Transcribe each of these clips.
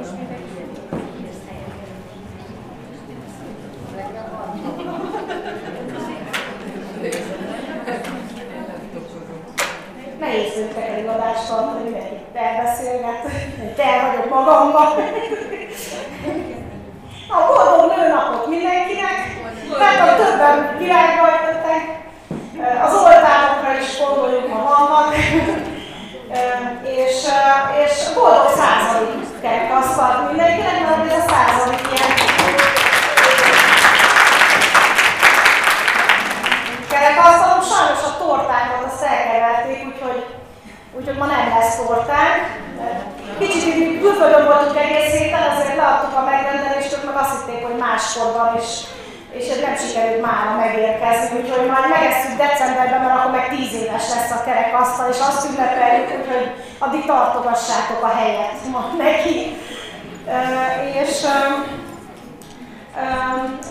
Nehéz őket előadást tartani, mindenki elbeszélget, te vagyok magamban. A boldog nőnapot mindenkinek, mert a többen világba jöttek, az oltárokra is gondoljuk, ha vannak, és, és boldog századik kerekasztalt mindenkinek, mert ez a századik ilyen kerekasztalom, sajnos a tortákat azt elkeverték, úgyhogy, úgyhogy ma nem lesz tortánk. Kicsit így külföldön voltunk egész héten, azért leadtuk a megrendelést, ők meg azt hitték, hogy máskor van, és, és ez nem sikerült mára megérkezni, úgyhogy majd megesszük decemberben, mert akkor meg 10 éves lesz a kerekasztal, és azt ünnepeljük, úgyhogy addig tartogassátok a helyet ma neki. És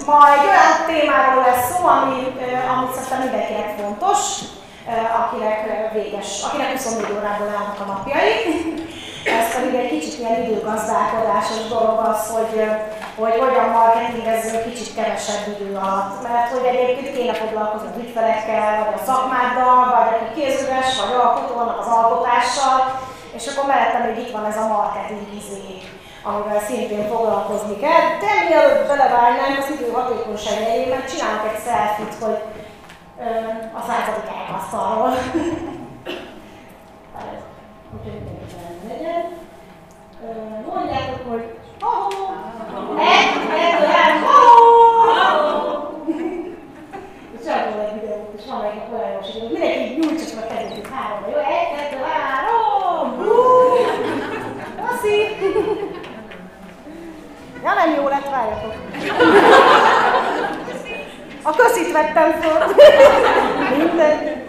Ma egy olyan témáról lesz szó, ami, amit szerintem mindenkinek fontos, akinek véges, akinek 24 órából állnak a napjai. Ez pedig egy kicsit ilyen időgazdálkodásos dolog az, hogy, hogy hogyan marketingezzünk kicsit kevesebb idő alatt. Mert hogy egyébként kéne foglalkozni az ügyfelekkel, vagy a szakmáddal, vagy aki kézüves, vagy alkotó, az alkotással, és akkor mellette még itt van ez a marketing izé amivel szintén foglalkozni kell. De mielőtt belevágnánk az idő hatékonyság jegyében, csinálok egy selfit, hogy ö, a századik elkasztalról. Úgyhogy legyen. Mondjátok, hogy ahó! Egy, kettő, három, ahó! Csak egy videót, és van egy olyan jó sikerült. Mindenki nyújtsa meg a kezét, három, jó? Egy, kettő, három! Köszi! Ja, nem jó lett, várjatok. A köszit vettem föl. Minden.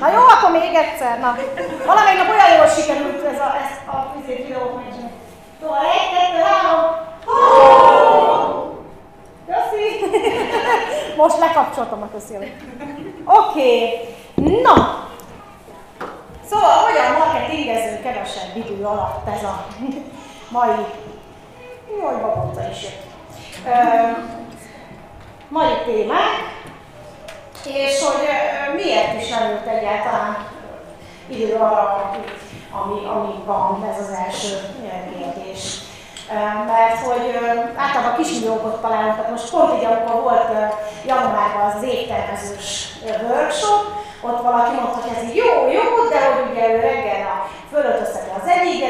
Na jó, akkor még egyszer. Na, valamelyik nap olyan jól sikerült ez a, ez a videót megcsinálni. Szóval egy, kettő, három. Köszi. Most lekapcsoltam a köszönöm. Oké. Okay. Na. Szóval hogyan marketingezünk kevesebb idő alatt ez a mai Jaj, babonta is jött. mai témák, és hogy miért is jött egyáltalán idő arra, ami, ami van, ez az első kérdés. Mert hogy általában kismilliókot találunk, tehát most pont így, amikor volt januárban az éttermezős workshop, ott valaki mondta, hogy ez így jó, de hogy ugye ő reggel a fölöltözteti az egyik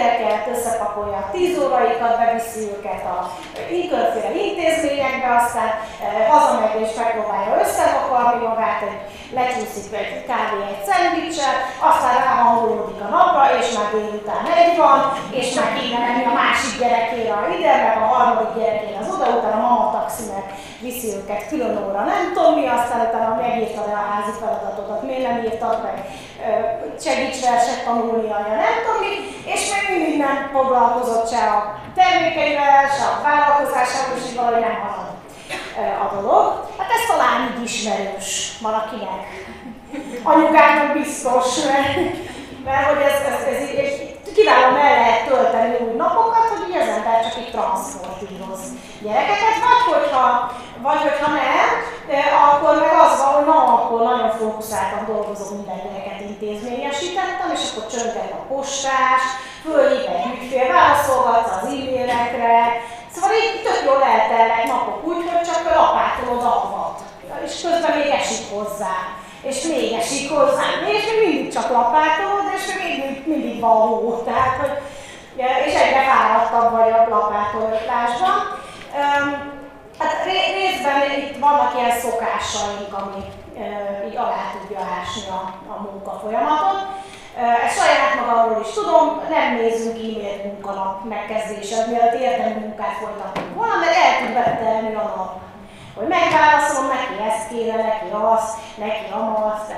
gyereket, összepakolja a tíz óraikat, beviszi őket a különféle intézményekbe, aztán e, hazamegy és megpróbálja összevakarni magát, egy lecsúszik egy kávé egy szendvicsel, aztán ráhangolódik a napra, és már délután egy van, és már kéne menni a másik gyerekére ide, meg a harmadik gyerekére az oda, utána a mama taxinek viszi őket külön óra, nem tudom mi, aztán utána megírtad a házi feladatodat, miért nem írtad meg, segíts verset tanulni, anya, nem tudom mi, és még mindig nem foglalkozott se a termékeivel, se a vállalkozásával, és így valahogy nem halad a dolog. Hát ez talán így ismerős valakinek. Anyukának biztos, mert, mert hogy ez, ez, ez, ez kiválóan el lehet tölteni úgy napokat, hogy így az ember csak így transzportíroz gyerekeket, vagy hogyha, vagy hogyha nem, akkor meg az van, hogy na, akkor nagyon fókuszáltan dolgozom, minden gyereket intézményesítettem, és akkor csönget a postás, fölhív egy ügyfél, válaszolgatsz az e-mailekre, szóval így tök jól eltelnek napok úgy, hogy csak lapátolod a és közben még esik hozzá és még esik hozzá, és még mindig csak lapátolod, és még mindig, mindig van hó, tehát, hogy, és egyre fáradtabb vagy a lapátolásban. Hát részben itt vannak ilyen szokásaink, ami így alá tudja ásni a, a munka folyamatot. Ezt saját magamról is tudom, nem nézzünk e-mail munkanap megkezdése, mielőtt érdemi munkát folytatunk volna, mert el tud betelni a nap hogy megválaszolom neki ezt kéne, neki azt, neki amazt.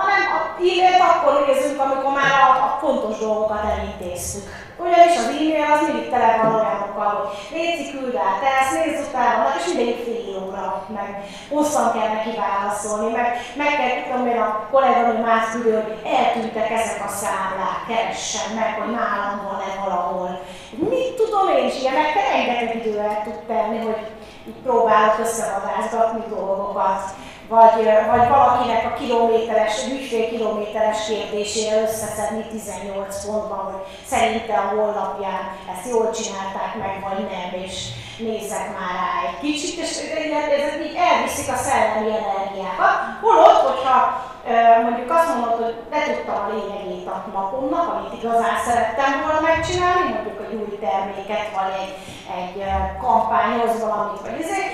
Hanem a e-mailt akkor nézzünk, amikor már a, a fontos dolgokat elintéztük. Ugyanis az e-mail az mindig tele van olyanokkal, hogy Léci küld át ezt, nézz utána, és mindegyik fél óra, meg hosszan kell neki válaszolni, meg, meg kell, tudom én a kolléganő más küldő, hogy eltűntek ezek a számlák, keressen meg, hogy nálam van-e valahol. Mit tudom én, és ilyenekkel rengeteg idő el tud tenni, hogy így próbálok összevadázgatni dolgokat vagy, vagy valakinek a kilométeres, ügyfél kilométeres kérdésére összeszedni 18 pontban, hogy szerinte a honlapján ezt jól csinálták meg, vagy nem, és nézzek már rá egy kicsit, és ez így elviszik a szellemi energiákat. Holott, hogyha mondjuk azt mondod, hogy letudtam a lényegét a napomnak, amit igazán szerettem volna megcsinálni, mondjuk egy új terméket, vagy egy, egy kampányhoz valamit, vagy ezért,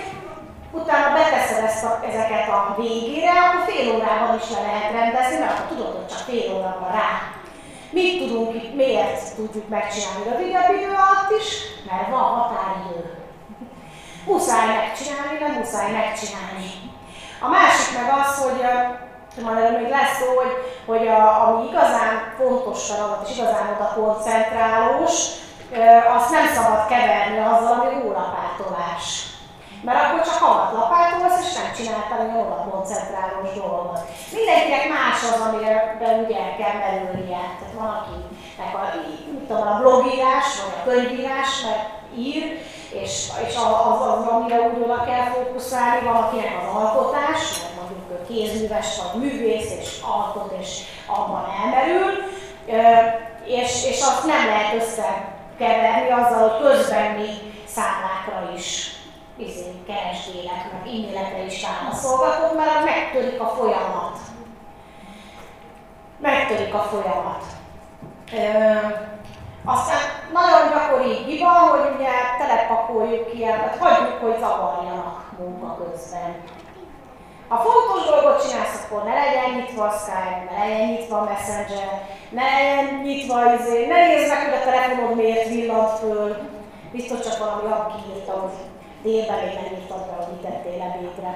utána beteszed ezt a, ezeket a végére, akkor fél órában is le lehet rendezni, mert akkor tudod, hogy csak fél óra van rá. Mit tudunk itt, miért tudjuk megcsinálni rövidebb idő alatt is? Mert van határidő. Muszáj megcsinálni, de muszáj megcsinálni. A másik meg az, hogy majd erről még lesz szó, hogy, hogy a, ami igazán fontos feladat és igazán oda koncentrálós, azt nem szabad keverni azzal, ami rólapátolás. Mert akkor csak havat lapátolsz, és nem csináltál egy oda koncentrálós dolgot. Mindenkinek más az, amire ugye el kell merülnie. Tehát van, akinek a, tudom, a blogírás, vagy a könyvírás, mert ír, és, és az, az, amire úgy oda kell fókuszálni, valakinek az alkotás, mert mondjuk kézműves vagy művész, és alkot, és abban elmerül, és, és azt nem lehet összekeverni azzal, hogy közben még számlákra is izé, keresgélek, meg e-mailekre is válaszolgatok, mert megtörik a folyamat. Megtörik a folyamat. Ö, aztán nagyon gyakori hiba, hogy ugye telepakoljuk el, vagy hagyjuk, hogy zavarjanak munka közben. Ha fontos dolgot csinálsz, akkor ne legyen nyitva a Skype, ne legyen nyitva a Messenger, ne legyen nyitva izé, ne nézd meg, hogy a telefonod miért villant föl, biztos csak valami aki hogy délben még nem írtad be, hogy tettél ebédre.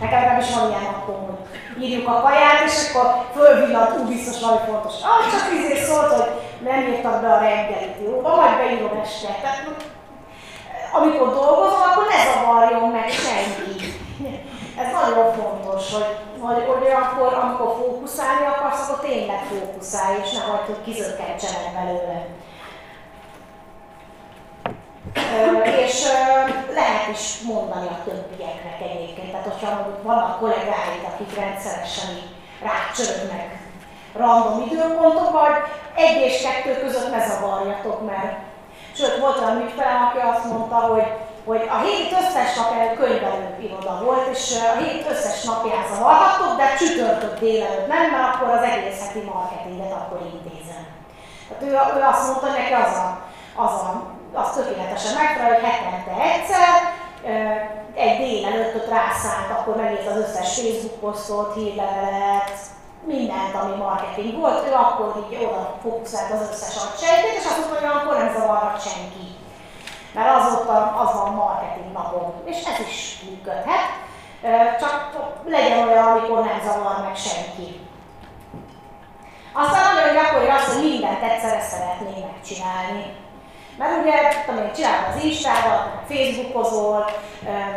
Nekem nem is van ilyen napom, hogy írjuk a kaját, és akkor fölvillant, úgy biztos valami fontos. Ah, csak izé szólt, hogy nem írtad be a reggelit, jó? Van, majd beírom este. Amikor dolgozom, akkor ne zavarjon meg senki. Ez nagyon fontos, hogy, hogy, hogy akkor, amikor fókuszálni akarsz, akkor tényleg fókuszálj, és ne hagyd, hogy kizökkentsenek belőle és lehet is mondani a többieknek egyébként. Tehát, hogyha vannak kollégáid, akik rendszeresen rácsörögnek random időpontok, vagy egy és kettő között ne zavarjatok, mert sőt, volt olyan ügyfelem, aki azt mondta, hogy hogy a hét összes napján könyvelő iroda volt, és a hét összes napján zavarhatok, de csütörtök délelőtt nem, mert akkor az egész heti marketinget akkor intézem. Tehát ő, ő azt mondta, hogy neki az a, az a az tökéletesen megfelel, hogy hetente egyszer, egy délelőttöt rászánt, akkor megért az összes Facebook posztot, hírlevelet, mindent, ami marketing volt, ő akkor így oda fókuszált az összes agysejtét, és azt mondta, hogy akkor nem zavarhat senki. Mert azóta az van marketing napon, és ez is működhet. Csak legyen olyan, amikor nem zavar meg senki. Aztán nagyon gyakori az, hogy mindent egyszerre szeretnénk megcsinálni. Mert ugye, tudom én, csinálod az Instádat, meg Facebookozol,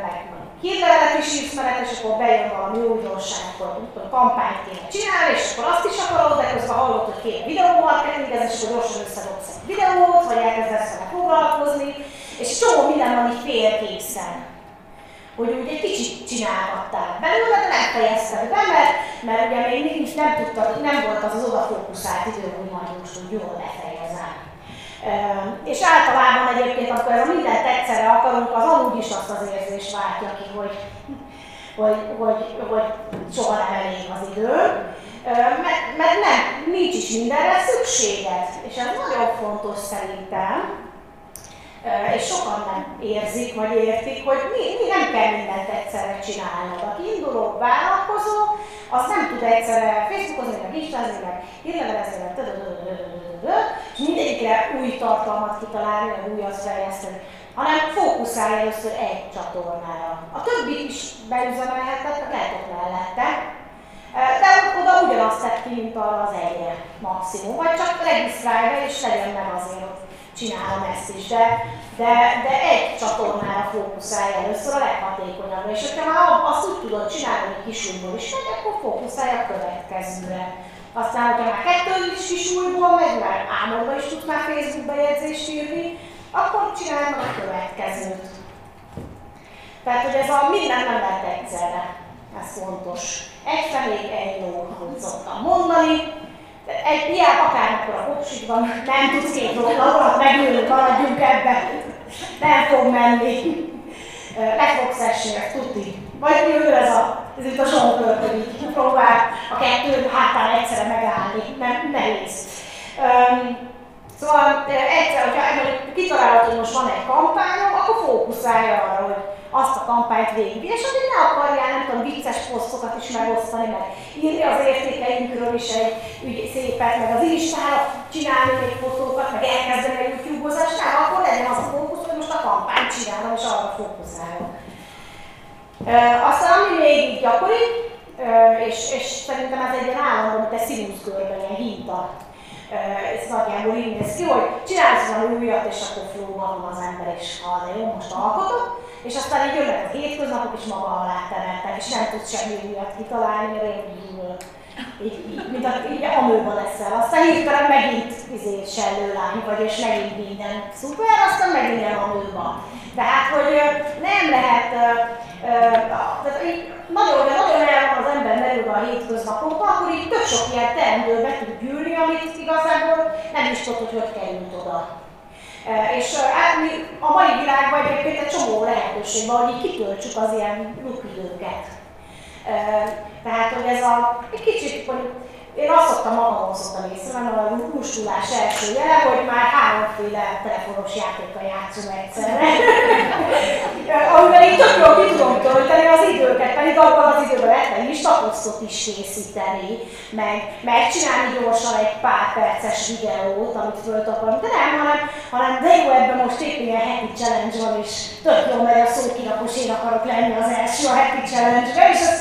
meg hírlevelet is írsz menet, és akkor bejön valami újdonság, hogy tudom, kampányt kéne csinálni, és akkor azt is akarod, de közben hallod, hogy kéne videómarketingezni, és akkor gyorsan összedobsz egy videót, vagy elkezdesz vele foglalkozni, és csomó minden van így hogy úgy egy kicsit csinálhattál belőle, de nem fejezted be, mert, mert ugye még nincs, nem tudtad, nem volt az az odafókuszált idő, hogy majd most úgy jól befejezem. És általában egyébként, amikor ez a mindent egyszerre akarunk, az amúgy is azt az érzést váltja ki, hogy, hogy, hogy, hogy soha nem elég az idő. Mert, mert nem, nincs is mindenre szükséged, és ez nagyon fontos szerintem, és sokan nem érzik, vagy értik, hogy mi, mi nem kell mindent egyszerre csinálnod. Aki induló vállalkozó, az nem tud egyszerre Facebookozni, meg Instázni, meg hírlevelezni, meg mindegyikre új tartalmat kitalálni, meg újat fejleszteni, hanem fókuszálj először egy csatornára. A többi is beüzemelhetett, lehet ott mellette, De oda ugyanazt tett ki, mint az egyre maximum, vagy csak regisztrálja és legyen meg azért, csinálom ezt is, de, de, de egy csatornára fókuszálja először a leghatékonyabbra, és hogyha már azt úgy tudod csinálni, hogy kisújból is megy, akkor fókuszálja a következőre. Aztán, hogyha már kettő is kisújból megy, mert álmodban is tudsz már Facebook bejegyzést írni, akkor csinálj meg a következőt. Tehát, hogy ez a minden nem lehet egyszerre. Ez fontos. Egy felék, egy ló, ahogy szoktam mondani. Egy ilyen akármikor a kopsikban nem tudsz két dolgot, megülünk, maradjunk ebbe. Nem fog menni. Le fogsz esni, tuti. Vagy ő ez a, ez itt a zsongkör, hogy próbál a kettő hátán egyszerre megállni. Nem, nehéz. Um, Szóval egyszer, hogyha kitalálod, hogy most van egy kampányom, akkor fókuszálja arra, hogy azt a kampányt végig. És addig ne akarjál, nem tudom, vicces posztokat is megosztani, meg írni az értékeinkről is egy ügy, szépet, meg az Instára csinálni még fotókat, meg elkezdeni a YouTube-ozást, akkor legyen az a fókusz, hogy most a kampányt csinálom, és arra fókuszálok. E, aztán ami még gyakori, e, és, és szerintem ez egy ilyen állandó, mint egy színuszkörben, ilyen hinta ez nagyjából így néz ki, hogy csinálsz valami újat, és akkor flóban van az ember, és ha jó, most alkotok, és aztán így jönnek a hétköznapok, és maga alá tereltek, és nem tudsz semmi újat kitalálni, mert én így mint a, így amőban leszel. Aztán hirtelen megint izé, sellőlány vagy, és megint minden szuper, aztán megint ilyen amőba. Tehát, hogy nem lehet, tehát nagyon, nagyon el van az ember merülve a hétköznapokban, akkor így tök sok ilyen teendő be tud gyűlni, amit igazából nem is tudod, hogy hogy került oda. És hát a mai világban egyébként egy csomó lehetőség van, hogy így kitöltsük az ilyen lukidőket. Tehát, hogy ez a, egy kicsit, hogy én azt szoktam magamon szoktam észrevenni, a lustulás első jele, hogy már háromféle telefonos játékkal játszom egyszerre. Amivel így tök jól ki tudom tölteni az időket, pedig abban az időben lehetne listaposztot is készíteni, meg megcsinálni gyorsan egy pár perces videót, amit föl akarunk, de nem, hanem, hanem de jó, ebben most éppen ilyen happy challenge van, és tök jó, mert a szókinapos én akarok lenni az első a happy challenge-re, és az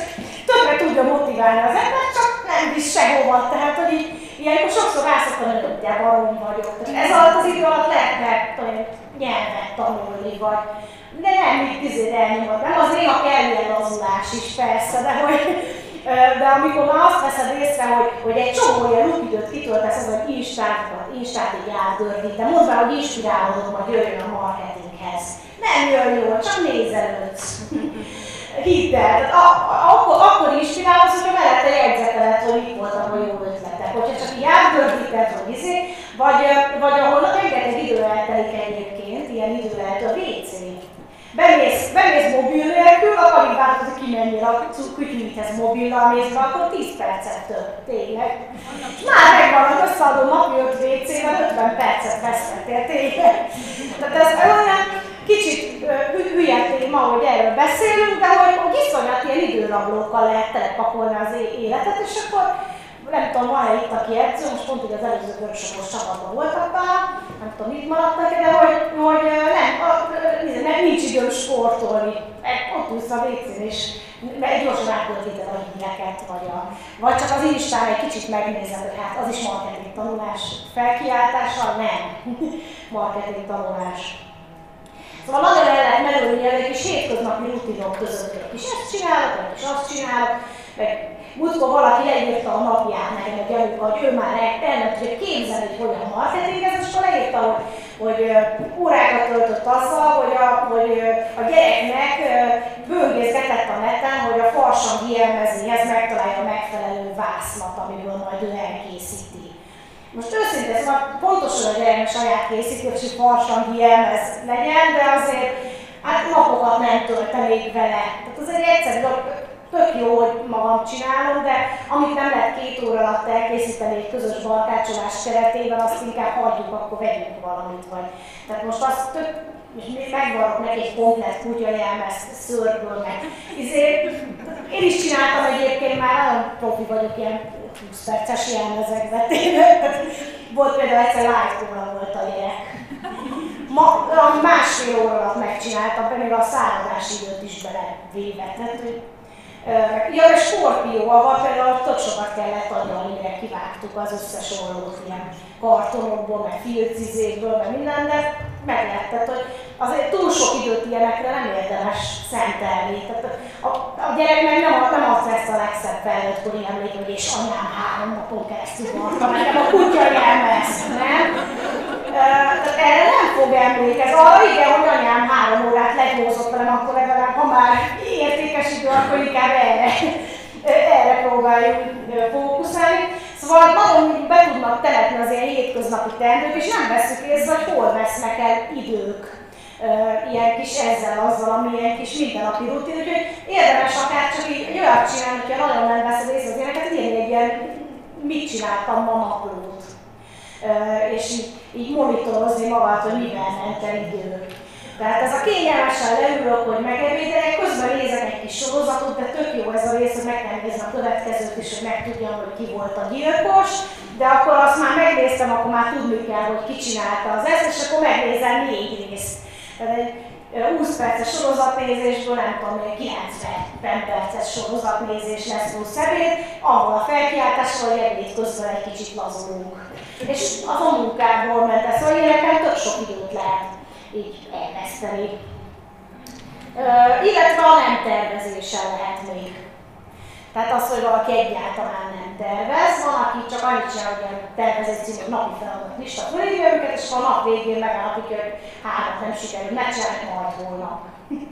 tökre tudja motiválni az ember, csak nem visz sehova. Tehát, hogy így, ilyenkor sokszor rászoktam, hogy ugye barom vagyok. Ez alatt az idő alatt lehetne nyelvet tanulni, vagy de nem, itt izé elnyomod. Nem, az néha kell ilyen lazulás is persze, de hogy de amikor már azt veszed észre, hogy, hogy egy csomó ilyen lupidőt kitöltesz, az, hogy instátokat, instát így átdördítem, mondd már, hogy inspirálódok, majd jöjjön a marketinghez. Nem jön jól, csak nézelődsz. Hidd el, akkor, akkor inspirálsz, hogyha mellette jegyzeteled, hogy mit voltak a jó ötletek. Hogyha csak így átgördíted, hogy izé, vagy, vagy ahol rengeteg idő eltelik egyébként, ilyen idő eltelik a WC. Bemész, bemész mobil nélkül, alig várod, hogy kimenjél a kütyűithez mobillal mész akkor 10 percet több, tényleg. Már megvan az összeadó napi 5 WC-vel 50 percet vesztettél, tényleg. Tehát ez olyan, kicsit hülye téma, hogy erről beszélünk, de hogy, hogy iszonyat ilyen időrablókkal lehet telepakolni az életet, és akkor nem tudom, van-e itt, aki edző, most pont ugye az előző körösökos csapatban voltak már, nem tudom, mit maradtak, de hogy, hogy nem, nem, nincs időm sportolni. Ott ülsz a WC-n, és egy gyorsan átöltíted a híreket, vagy, a, vagy csak az Instán egy kicsit megnézed, hogy hát az is marketing tanulás felkiáltással, nem, marketing tanulás. Szóval nagyon el lehet merülni egy kis hétköznapi rutinok között, kis ezt csinálok, kis azt csinálok, múltkor valaki leírta a napját nekem anyuka, hogy ő már el, el nem tudja képzelni, hogy hogyan marketingez, és akkor leírta, hogy, hogy órákat töltött azzal, hogy a, hogy a gyereknek bőgészgetett a neten, hogy a farsang jelmezéhez megtalálja a megfelelő vásznat, amiből majd ő elkészíti. Most őszintén, szóval pontosan a gyermek saját készítési farsangi jelmez legyen, de azért hát napokat nem töltenék vele. Tehát az egy egyszerű tök jó, hogy magam csinálom, de amit nem lehet két óra alatt elkészíteni egy közös barkácsolás keretében, azt inkább hagyjuk, akkor vegyünk valamit. Vagy. Tehát most azt tök, és megvarok neki egy komplet kutya jelmez szörből, meg izé, én is csináltam egyébként, már nagyon profi vagyok ilyen 20 perces jelmezekbe tényleg. Volt például egyszer live volt a gyerek. Ma, másfél óra alatt megcsináltam, be még a szálládási időt is belevéve. Tehát, hogy Ja, a skorpióval például tök sokat kellett agyalni, mire kivágtuk az összes ollót ilyen kartonokból, meg filcizékből, meg minden, de meglehetett, hogy azért túl sok időt ilyenekre nem érdemes szentelni. Tehát a, a meg nem, nem az lesz a legszebb felnőttkori emlék, hogy és anyám három napon keresztül varta, nekem a kutya jelmez, nem? Tehát erre nem fog emlékezni. Arra igen, hogy anyám három órát legyózott velem, akkor legalább, ha már értékes akkor inkább erre, erre próbáljuk fókuszálni. Szóval nagyon be tudnak telepni az ilyen hétköznapi teendők, és nem veszük észre, hogy hol vesznek el idők ilyen kis ezzel, azzal, ami ilyen kis mindennapi rutin, úgyhogy érdemes akár csak így olyat csinálni, hogyha nagyon nem veszed észre az ilyeneket, írni egy ilyen mit csináltam ma naplót. És így, így monitorozni magát, hogy mivel ment el idő. Tehát ez a kényelmesen leülök, hogy megebédelek, közben nézek egy kis sorozatot, de tök jó ez a rész, hogy meg a következőt is, hogy megtudjam, hogy ki volt a gyilkos, de akkor azt már megnéztem, akkor már tudni kell, hogy ki csinálta az ezt, és akkor megnézem négy részt. Tehát egy 20 perces sorozatnézésből, nem tudom, 90 perces sorozatnézés lesz plusz ebéd, ahol a felkiáltásról, hogy ebéd közben egy kicsit lazulunk. És az a munkából ment ez, hogy nekem tök sok időt lehet így elveszteni. illetve a nem tervezéssel lehet még. Tehát az, hogy valaki egyáltalán nem tervez, van, aki csak annyit csinál, hogy ilyen tervezett című napi feladat lista fölírja őket, és a nap végén megállapítja, hogy hát nem sikerül, megcsinálják majd holnap.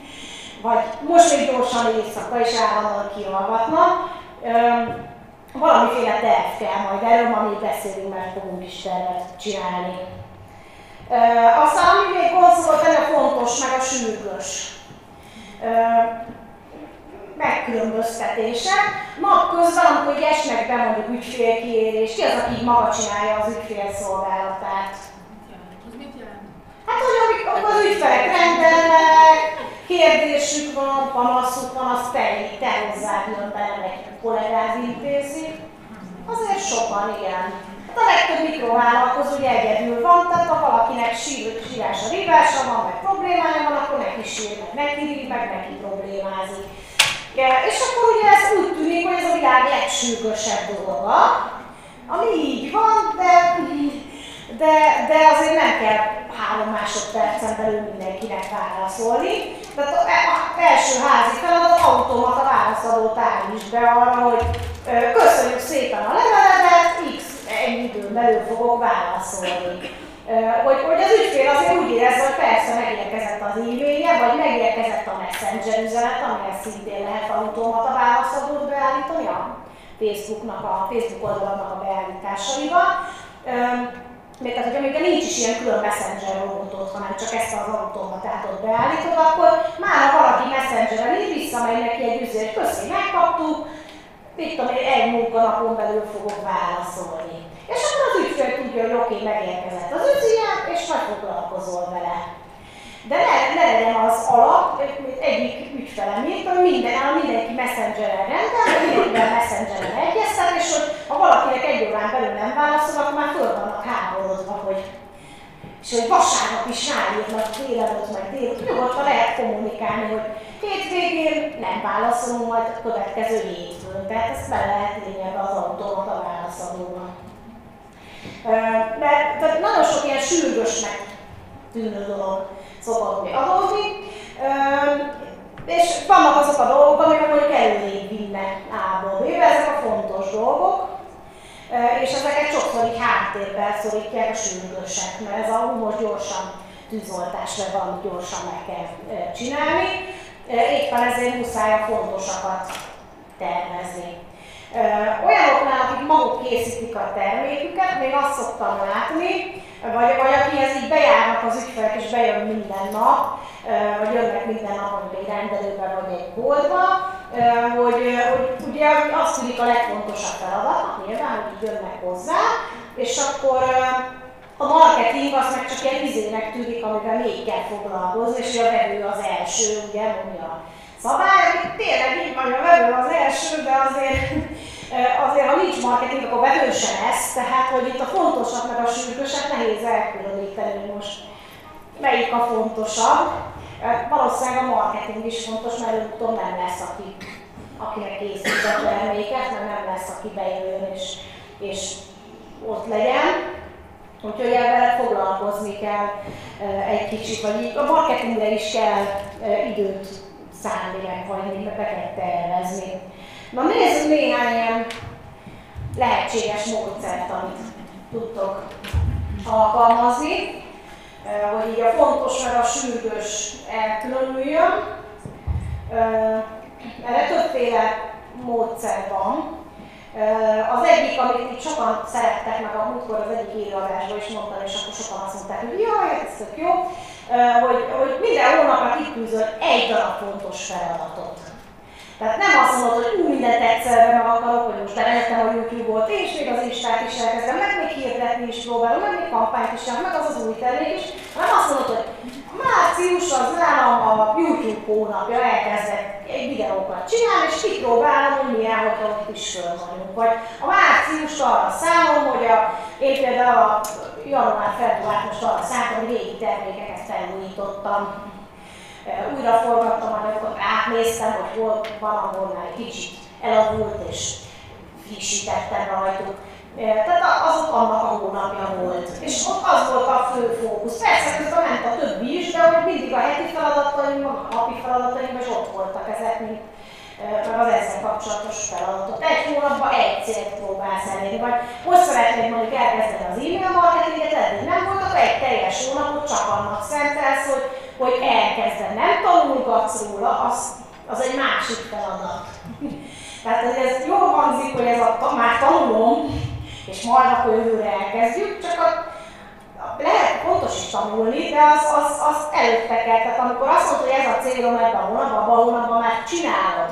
Vagy most még gyorsan éjszaka, és állandóan kialvatnak. Valamiféle terv kell majd, erről ma még beszélünk, mert fogunk is tervet csinálni. Uh, aztán ami még volt ennek fontos, meg a sürgős uh, megkülönböztetése. Napközben, amikor egy esnek be mondjuk ügyfélkiérés, ki az, aki maga csinálja az ügyfélszolgálatát? Hát, hogy amikor az ügyfelek rendelnek, kérdésük van, panaszuk van, azt te, te hozzád jön be, nem egy kollégáz intézi. Azért sokan, igen. A legtöbb mikrovállalkozó ugye egyedül van, tehát ha valakinek sír, sírás a rivása van, meg problémája van, akkor neki sír, meg neki rív, meg neki problémázik. És akkor ugye ez úgy tűnik, hogy ez a világ legsürgősebb dolga, ami így van, de, de, de azért nem kell három másodpercen belül mindenkinek válaszolni. Tehát az első házi feladat automata válaszadót állíts be arra, hogy köszönjük szépen a leveledet, X ennyi időn belül fogok válaszolni. Hogy, hogy az ügyfél azért úgy érezze, hogy persze megérkezett az e-mailje, vagy megérkezett a messenger üzenet, amihez szintén lehet automata válaszadót beállítani a Facebooknak, a Facebook oldalnak a beállításaival. Még tehát, hogy amikor nincs is ilyen külön messenger robotot, hanem csak ezt az automatátot beállítod, akkor már ha valaki messengeren ír, visszamegy neki egy üzenet, köszi, megkaptuk, mit tudom én, egy munkanapon belül fogok válaszolni. És akkor az ügyfél tudja, hogy oké, megérkezett az ügyfél, és majd foglalkozol vele. De ne, ne legyen az alap, egyik ügyfelem írt, hogy minden, mindenki messengeren rendel, mindenkivel messengeren egyeztet, és hogy ha valakinek egy órán belül nem válaszol, akkor már föl vannak háborodva, hogy és hogy vasárnap is ráírnak délelőtt, meg délelőtt, nyugodtan lehet kommunikálni, hogy hétvégén nem válaszolunk, majd a következő hétfőn. Tehát ezt be lehet ebbe az automata válaszadóba. Mert tehát nagyon sok ilyen sürgősnek tűnő dolog szokott adódni, és vannak azok a dolgok, amik mondjuk előrébb vinnek A-ból B-be, ezek a fontos dolgok, és ezeket sokszor így háttérbe szorítják a sürgősek, mert ez a most gyorsan tűzoltás, mert valami gyorsan meg kell csinálni. Éppen ezért muszáj a fontosakat tervezni. Olyanoknál, akik maguk készítik a terméküket, még azt szoktam látni, vagy, vagy akihez így bejárnak az ügyfelek, és bejön minden nap, vagy jönnek minden nap mondjuk egy rendelőbe, vagy egy boltba, hogy, hogy ugye azt tűnik a legfontosabb feladat, nyilván, hogy jönnek hozzá, és akkor a marketing az meg csak ilyen izének tűnik, amivel még kell foglalkozni, és a vevő az első, ugye, mondja szabály, hogy tényleg így van, a vevő az első, de azért, azért ha nincs marketing, akkor vevő sem lesz, tehát hogy itt a fontosak meg a sürgősek nehéz elkülöníteni most melyik a fontosabb. Valószínűleg a marketing is fontos, mert utóbb nem lesz, aki akinek készít a terméket, mert nem lesz, aki bejöjjön és, és ott legyen. Úgyhogy ezzel foglalkozni kell egy kicsit, vagy a marketingre is kell időt meghagyni, meg be kell tervezni. Na nézzük néhány ilyen lehetséges módszert, amit tudtok alkalmazni, hogy így a fontos meg a sürgős elkülönüljön. Erre többféle módszer van. Az egyik, amit itt sokan szerettek, meg a múltkor az egyik élőadásban is mondtam, és akkor sokan azt mondták, hogy jaj, ez tök jó, hogy, hogy minden hónapra kitűzöl egy darab fontos feladatot. Tehát nem azt mondod, hogy úgy mindent egyszerre meg akarok, hogy most bevezettem a YouTube-ot, és még az Instát is elkezdem, meg még hirdetni is próbálom, meg még kampányt is meg az az új termék is, hanem azt mondod, hogy március az nálam a YouTube hónapja, elkezdek egy videókat csinálni, és kipróbálom, hogy milyen, ott is vagyunk. Vagy a március arra számom, hogy a, én például a január február most arra számom, hogy régi termékeket felújítottam, újra forgattam anyagokat, átnéztem, hogy hol van, ahol már egy kicsit elavult, és frissítettem rajtuk. Tehát azok annak a hónapja volt. És ott az volt a fő fókusz. Persze közben ment a többi is, de hogy mindig a heti feladataim, a napi feladataim, és ott voltak ezek, mint meg az ezzel kapcsolatos feladatok. Egy hónapban egy célt próbálsz elérni, vagy most szeretnéd mondjuk elkezdeni az e-mail marketinget, eddig nem voltak, egy teljes hónapot csak annak szentelsz, hogy hogy elkezded, nem tanulgatsz róla, az, az egy másik feladat. Tehát ez jól hangzik, hogy ez a, már tanulom, és majd akkor jövőre elkezdjük, csak a, a, lehet fontos is tanulni, de az, az, az előtte kell. Tehát amikor azt mondod, hogy ez a célom ebben a hónapban, abban a hónapban már csinálod.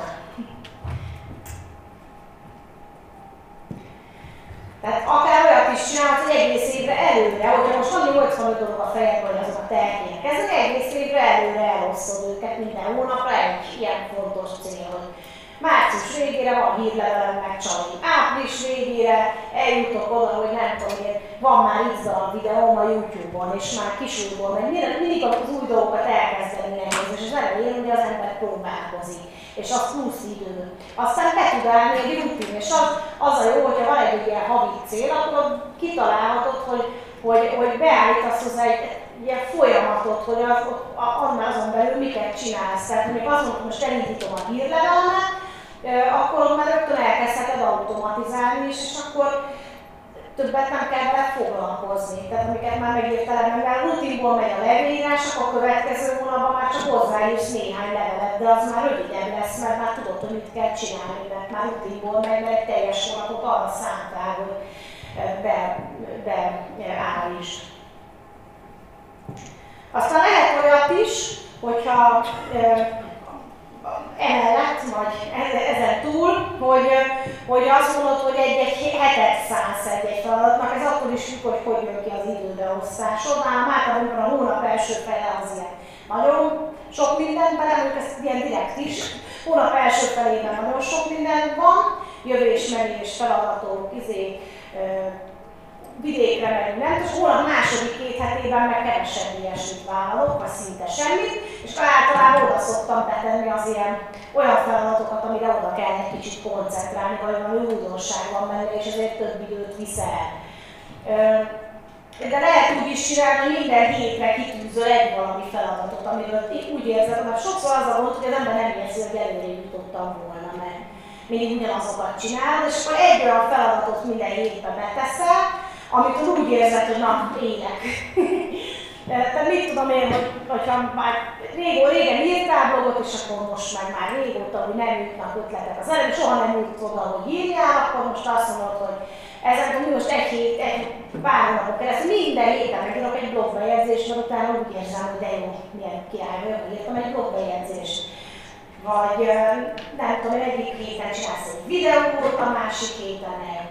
Tehát akár olyat is csinálsz, hogy egész évre előre, hogyha most van 85 dolog a fejedben, hogy azokat el kéne kezdeni, egész évre előre elosztod őket minden hónapra egy ilyen fontos cél, hogy március végére van hírlevelem meg Csali. Április végére eljutok oda, hogy nem tudom, hogy van már darab videóm a YouTube-on, és már kisújból, mert mindig az új dolgokat elkezdeni nehéz, és az elején ugye az ember próbálkozik és az plusz idő. Aztán be tud állni egy rutin, és az, az a jó, hogyha van egy ilyen havi cél, akkor kitalálhatod, hogy, hogy, hogy beállítasz hozzá egy, ilyen folyamatot, hogy az, annál azon belül miket csinálsz. Tehát mondjuk azt mondom, most elindítom a hírlevelmet, akkor már rögtön elkezdheted automatizálni is, és akkor többet nem kell vele foglalkozni. Tehát amiket már megírtál, mivel rutinból megy a leírás, akkor a következő hónapban már csak hozzáírsz néhány levelet, de az már rövidebb lesz, mert már tudod, hogy mit kell csinálni, mert már rutinból megy, mert egy teljes hónapot arra szántál, hogy be, be állíts. Aztán lehet olyat is, hogyha emellett, vagy ezen túl, hogy, hogy azt mondod, hogy egy-egy hetet szánsz egy-egy feladatnak, ez akkor is függ, hogy hogy jön ki az időbeosztásod. Nálam általában a hónap első fele az ilyen nagyon sok minden, belemutatjuk ezt ilyen direkt is. Hónap első felében nagyon sok minden van, jövés, menés, feladatok, izé, vidékre megyünk, nem? És holnap második két hetében meg kevesebb ilyesmit vállalok, vagy szinte semmit, és általában oda szoktam betenni az ilyen olyan feladatokat, amire oda kell egy kicsit koncentrálni, vagy valami újdonság van benne, és ezért több időt viszel. De lehet úgy is csinálni, hogy minden hétre kitűzöl egy valami feladatot, amiről úgy érzed, mert sokszor az a volt, hogy az ember nem érzi, hogy előre jutottam volna, mert mindig ugyanazokat csinál, és akkor egy olyan feladatot minden hétbe beteszel, amikor úgy érzed, hogy na, élek. Tehát mit tudom én, hogy, hogyha már régó, régen írtál blogot, és akkor most meg már régóta, hogy nem jutnak ötletek az előbb, soha nem jut oda, hogy írjál, akkor most azt mondod, hogy ezek mi most egy hét, egy pár hónapok keresztül minden héten megírok egy blogbejegyzést, mert utána úgy érzem, hogy de jó, milyen király hogy írtam egy blogbejegyzést. Vagy nem tudom, egyik héten csinálsz egy videót, a másik héten egy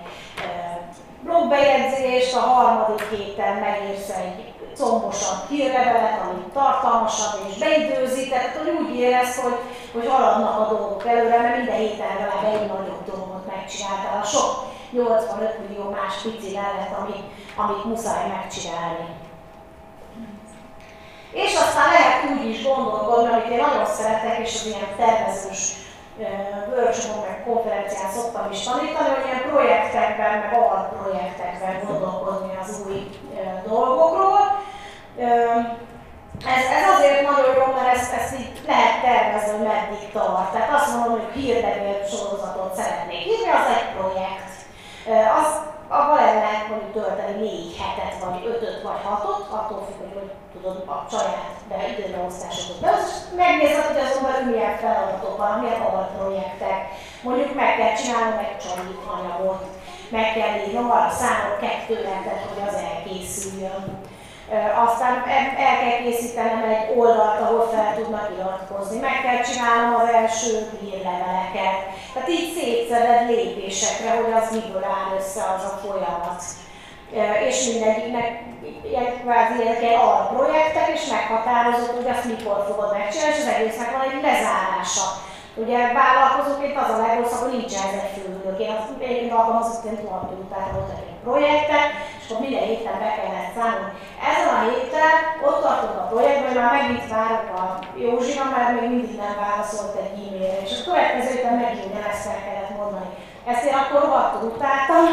blogbejegyzést, a harmadik héten megírsz egy combosabb hírlevelet, ami tartalmasabb és beidőzi, tehát hogy úgy érez, hogy, hogy haladnak a dolgok előre, mert minden héten legalább egy nagyobb dolgot megcsináltál, a sok 85 millió más pici mellett, amit, amit muszáj megcsinálni. És aztán lehet úgy is gondolkodni, amit én nagyon szeretek, és az ilyen tervezős workshopon, meg konferencián szoktam is tanítani, hogy ilyen projektekben, meg alapprojektekben gondolkodni az új dolgokról. Ez, ez azért nagyon jó, mert ezt, ezt így lehet tervezni, hogy meddig tart. Tehát azt mondom, hogy hírlevél sorozatot szeretnék írni, az egy projekt. Az, el lehet mondjuk tölteni négy hetet, vagy ötöt, vagy hatot, attól függ, hogy hogy tudod a saját de időbeosztásodat de azt megnézed, hogy azon belül milyen feladatok van, milyen alprojektek. Mondjuk meg kell csinálnom egy csomó anyagot, meg kell írnom arra számok kettő hetet, hogy az elkészüljön aztán el kell készítenem egy oldalt, ahol fel tudnak iratkozni, meg kell csinálnom az első hírleveleket. Tehát így szétszeded lépésekre, hogy az miből áll össze az a folyamat. És mindegyiknek ilyen kvázi ilyen alprojektek, és meghatározod, hogy azt mikor fogod megcsinálni, és az egésznek van egy lezárása. Ugye vállalkozóként az a legrosszabb, hogy nincs ez egy főülők. Én, én alkalmazotként után volt projektet, és akkor minden héten be kellett számolni. Ezen a héten ott tartunk a projektben, már megint várok a Józsina, mert még mindig nem válaszolt egy e-mailre, és a következő héten megint ugyanezt el kellett mondani. Ezt én akkor rohadtul utáltam,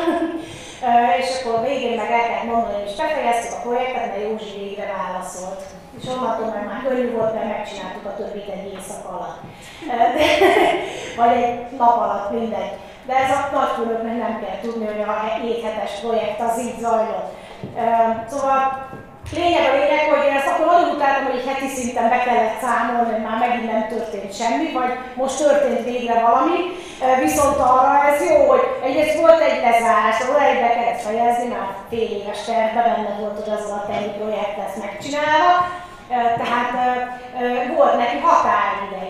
és akkor végén meg el kellett mondani, is befejeztük a projektet, mert Józsi végre válaszolt. És onnantól meg már könnyű volt, mert megcsináltuk a többit egy éjszak alatt. Vagy egy nap alatt, mindegy de ez a nagykülönbnek nem kell tudni, hogy a 7 hetes projekt az így zajlott. Szóval lényeg a lényeg, hogy én ezt akkor nagyon utáltam, hogy egy heti szinten be kellett számolni, hogy már megint nem történt semmi, vagy most történt végre valami. Viszont arra ez jó, hogy egyrészt volt egy lezárás, ahol egy be kellett fejezni, már fél éves tervben benne volt, hogy az a projekt lesz megcsinálva. Tehát volt neki határideje.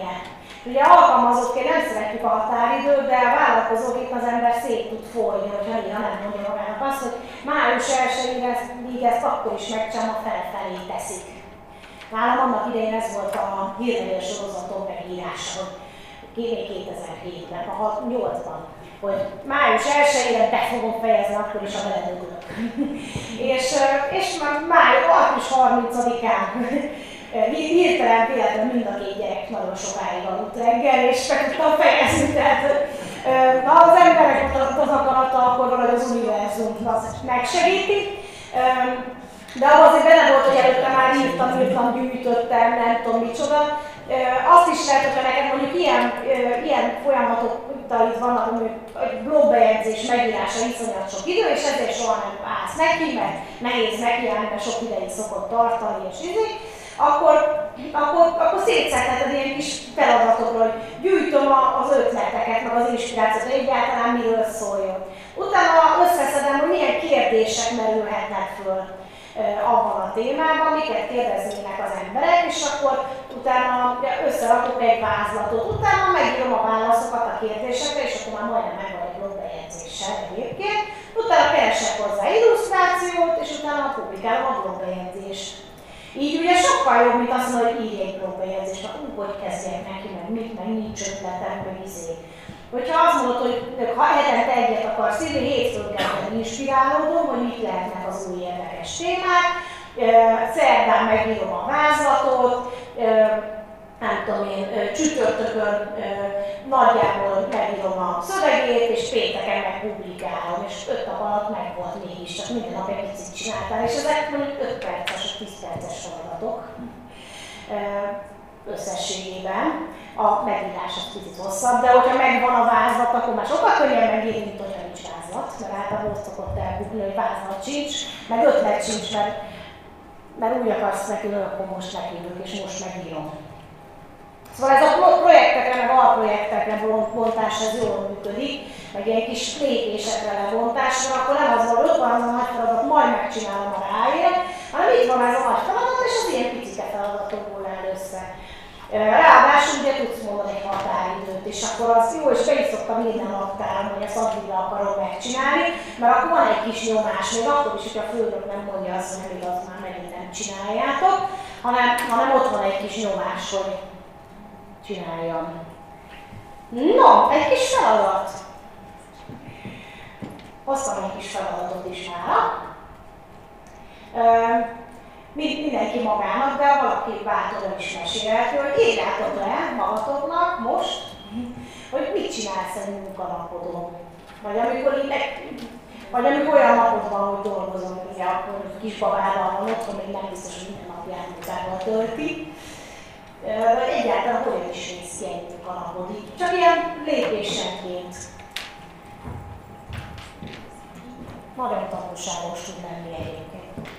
Ugye alkalmazottként nem szeretjük a határidőt, de a vállalkozóként az ember szét tud folyni, hogyha néha nem mondja magának azt, hogy május 1 ezt akkor is megcsinálom, a felfelé teszik. Nálam annak idején ez volt a hírlevél sorozatom megírása, hogy 2007-ben, a 8-ban, hogy május 1-ére be fogom fejezni, akkor is a beledögülök. és, és már május 30-án hirtelen véletlenül mind a két gyerek nagyon sokáig aludt reggel, és meg tudtam fejezni, tehát na, az emberek az akarata, akkor valahogy az univerzum az megsegíti. De abban azért benne volt, hogy előtte már írtam, írtam, gyűjtöttem, nem tudom micsoda. Azt is lehet, hogy neked mondjuk ilyen, ilyen folyamatok itt vannak, hogy egy blogbejegyzés megírása iszonyat sok idő, és ezért soha nem állsz neki, mert nehéz nekiállni, mert sok ideig szokott tartani, és így akkor, akkor, akkor szétszedheted ilyen kis feladatokról, hogy gyűjtöm az ötleteket, meg az inspirációt, hogy egyáltalán miről szóljon. Utána összeszedem, hogy milyen kérdések merülhetnek föl abban a témában, miket kérdeznének az emberek, és akkor utána összerakok egy vázlatot, utána megírom a válaszokat a kérdésekre, és akkor már majdnem meg vagy blogbejegyzéssel egyébként, utána keresek hozzá illusztrációt, és utána publikálom a blogbejegyzést. Így ugye sokkal jobb, mint azt mondani, hogy írj egy blogbejegyzést, hogy kezdjek neki, meg mit, meg nincs ötletem, meg izé. Hogyha azt mondod, hogy ha hetente egyet akarsz írni, hétfőn kell inspirálódom, hogy mit lehetnek az új érdekes témák, szerdán megírom a vázlatot, nem tudom én, csütörtökön nagyjából megírom a szövegét, és pénteken meg publikálom, és öt nap alatt meg volt mégis, csak minden nap egy picit csináltál, és ezek mondjuk 5 perces, 10 perces feladatok összességében. A megírás az picit hosszabb, de hogyha megvan a vázlat, akkor már sokkal könnyebb megírni, mint hogyha nincs vázlat, mert általában ott szokott elbukni, hogy vázlat sincs, meg ötlet sincs, mert, mert úgy akarsz neki, akkor most megírjuk, és most megírom. Szóval ez a projektekre, meg alprojektekre bontás ez jól működik, meg egy kis lépésekre lebontásra, akkor nem az hogy ott van az a nagy feladat, majd megcsinálom a ráért, hanem itt van ez a nagy feladat, és az ilyen picike feladatokból áll össze. Ráadásul ugye tudsz mondani egy határidőt, és akkor az jó, és be is szoktam minden naptáron, hogy ezt addig akarom megcsinálni, mert akkor van egy kis nyomás, még akkor is, hogy a főnök nem mondja azt, hogy igaz, már megint nem csináljátok, hanem, hanem ott van egy kis nyomás, hogy csináljam. No, egy kis feladat. Hoztam egy kis feladatot is már. mindenki magának, de valaki bátran is mesélhető, hogy írjátok le magatoknak most, hogy mit csinálsz egy munkanapodon. Vagy amikor így vagy amikor olyan napod van, hogy dolgozom, ugye akkor kisbabával van otthon, még nem biztos, hogy minden nap játékával tölti. Egyáltalán hogyan is néz ki egy munkanapod, csak ilyen lépésenként. Nagyon tanulságos tud lenni egyébként.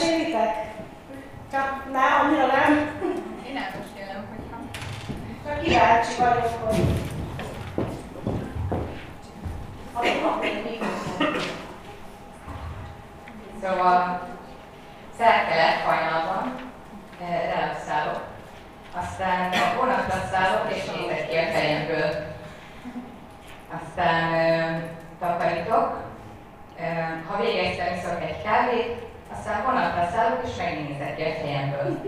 Mesélitek? Csak ne, annyira nem. Én elmesélem, hogyha... Csak kíváncsi vagyok, hogy... Szóval szerkelet hajnalban eh, relaxálok, aztán vonatra szállok és nézek ki a fejemből. Aztán takarítok, ha végeztem, iszok egy kávét, aztán vonatra szállok és megnézek ki a fejemből.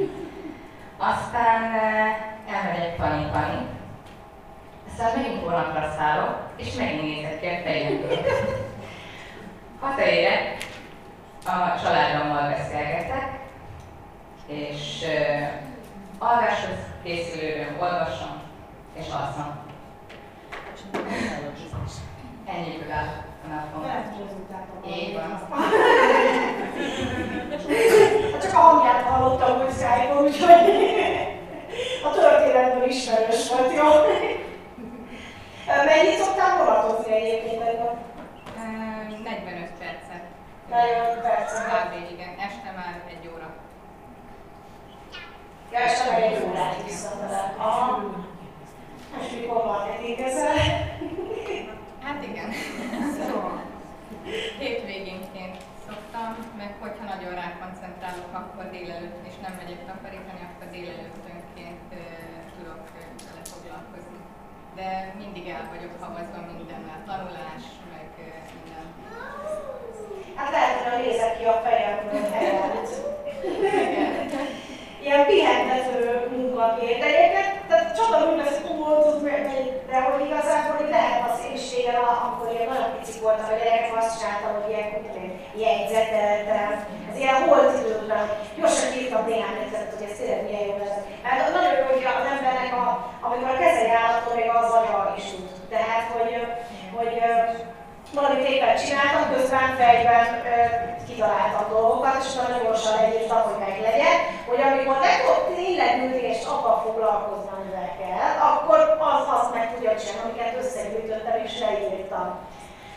Aztán elmegyek tanítani, aztán megint vonatra szállok, és megnézek ki a fejemből. Hazaérek, a családommal beszélgetek, és uh, alváshoz készülőről olvasom, és alszom. Ennyi áll a napom. Így van. Csak a hangját hallottam, hogy Skype-on, úgyhogy a történetből ismerős volt, jó? Mennyit szoktál vonatozni egyébként egy nap? 45 percet. 45 percet. Kb. igen. Este már egy óra. Ja, este meg egy órát visszafele. Aha. És mikor marketingezel? Hát igen. Hétvégénként szoktam, meg hogyha nagyon rákoncentrálok, akkor délelőtt, és nem megyek takarítani, akkor délelőttönként tudok vele foglalkozni. De mindig el vagyok havazva mindennel, tanulás, meg minden. Hát lehet, hogy nézek ki a fejemből helyett. Ilyen pihentető munkakért. De egyébként, tehát csodálom, hogy ez túl de hogy igazából hogy lehet az én is régen, amikor én nagyon picik voltam, a gyerekek azt csináltam, hogy ilyen, jegyzeteltem. Ez ilyen holt időben, gyorsan írtam néhány jegyzetet, hogy ez tényleg milyen jó lesz. Mert nagyon jó, hogy az embernek, a, amikor a kezei állaton még az agya is tud. Tehát, hogy, hogy valamit éppen csináltam, közben fejben ö, kitaláltam dolgokat, és nagyon gyorsan leírtam, hogy meglegyen, hogy amikor te tényleg ülni és abban foglalkozni, amivel kell, akkor az azt meg tudja csinálni, amiket összegyűjtöttem és leírtam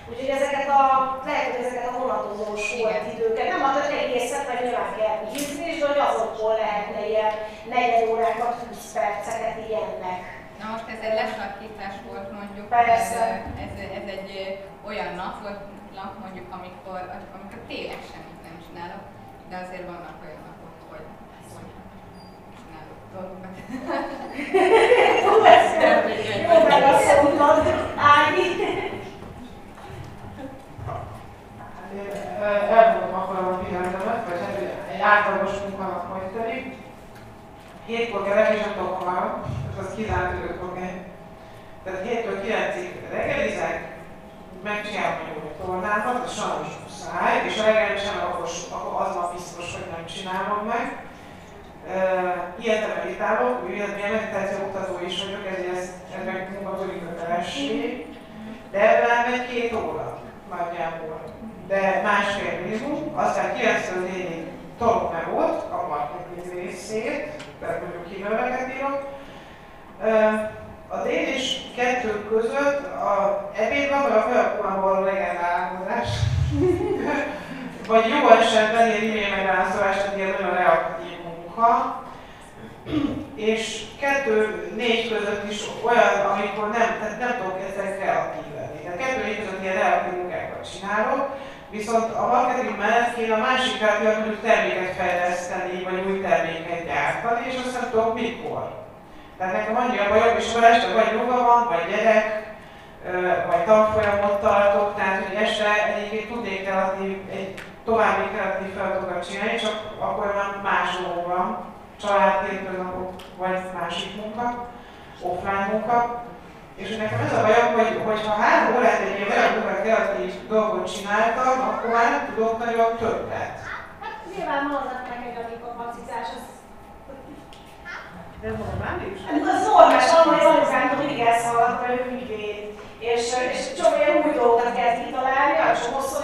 Úgyhogy ezeket a, lehet, hogy ezeket a vonatozós volt időket, nem adott egészet, meg nyilván kell hízni, de hogy azokból lehetne ilyen negyed órákat, 20 perceket ilyennek. Na most ez egy lesarkítás volt mondjuk, Persze. Ez, ez, ez egy olyan nap volt, nap mondjuk, amikor, amikor tényleg semmit nem csinálok, de azért vannak olyan napok, hogy, hogy csinálok dolgokat. Jó megaszoltad, Ági. elmondom akkor a figyelmemet, vagy hát egy átlagos munkanap hogy telik. Hétkor keres és tudok hamarabb, és az kizárt kell. Tehát 7-től 9-ig reggelizek, megcsinálom a jó tornámat, az sajnos muszáj, és ha reggel sem, akkor, akkor az van biztos, hogy nem csinálom meg. Ilyet meditálok, ilyen meditáció oktató is vagyok, ezért ez, ez meg munkatói kötelesség, de ebben megy két óra nagyjából de másfél minimum, aztán 9-től 4-ig tolok meg ott a marketing részét, tehát mondjuk hírnöveket írok. A dél és kettő között a vagy a felapulán való legendálkozás, vagy jó esetben ilyen e-mail megválaszolás, tehát ilyen nagyon reaktív munka, és kettő-négy között is olyan, amikor nem, tehát nem tudok ezzel kreatív lenni. Tehát kettő-négy között ilyen reaktív munkákat csinálok, Viszont a marketing mellett kéne a másik terméket fejleszteni, vagy új terméket gyártani, és azt nem tudom mikor. Tehát nekem annyira bajom, és akkor este vagy joga van, vagy gyerek, vagy tanfolyamot tartok, tehát hogy este egyébként tudnék kreatív, egy további kreatív feladatokat csinálni, csak akkor már más van, család, hétköznapok, vagy másik munka, offline munka. És nekem ez a bajom, hogy, hogy ha három órát egy ilyen olyan kreatív dolgot csináltam, akkor már nem tudok nagyon többet. Hát nyilván vannak meg egy annyi kapacitás, az De normális? Hát az normális, annyi anyukám mindig elszaladt, mert ő ügyvéd. És, és csak olyan új dolgokat kell kitalálni, a csomószor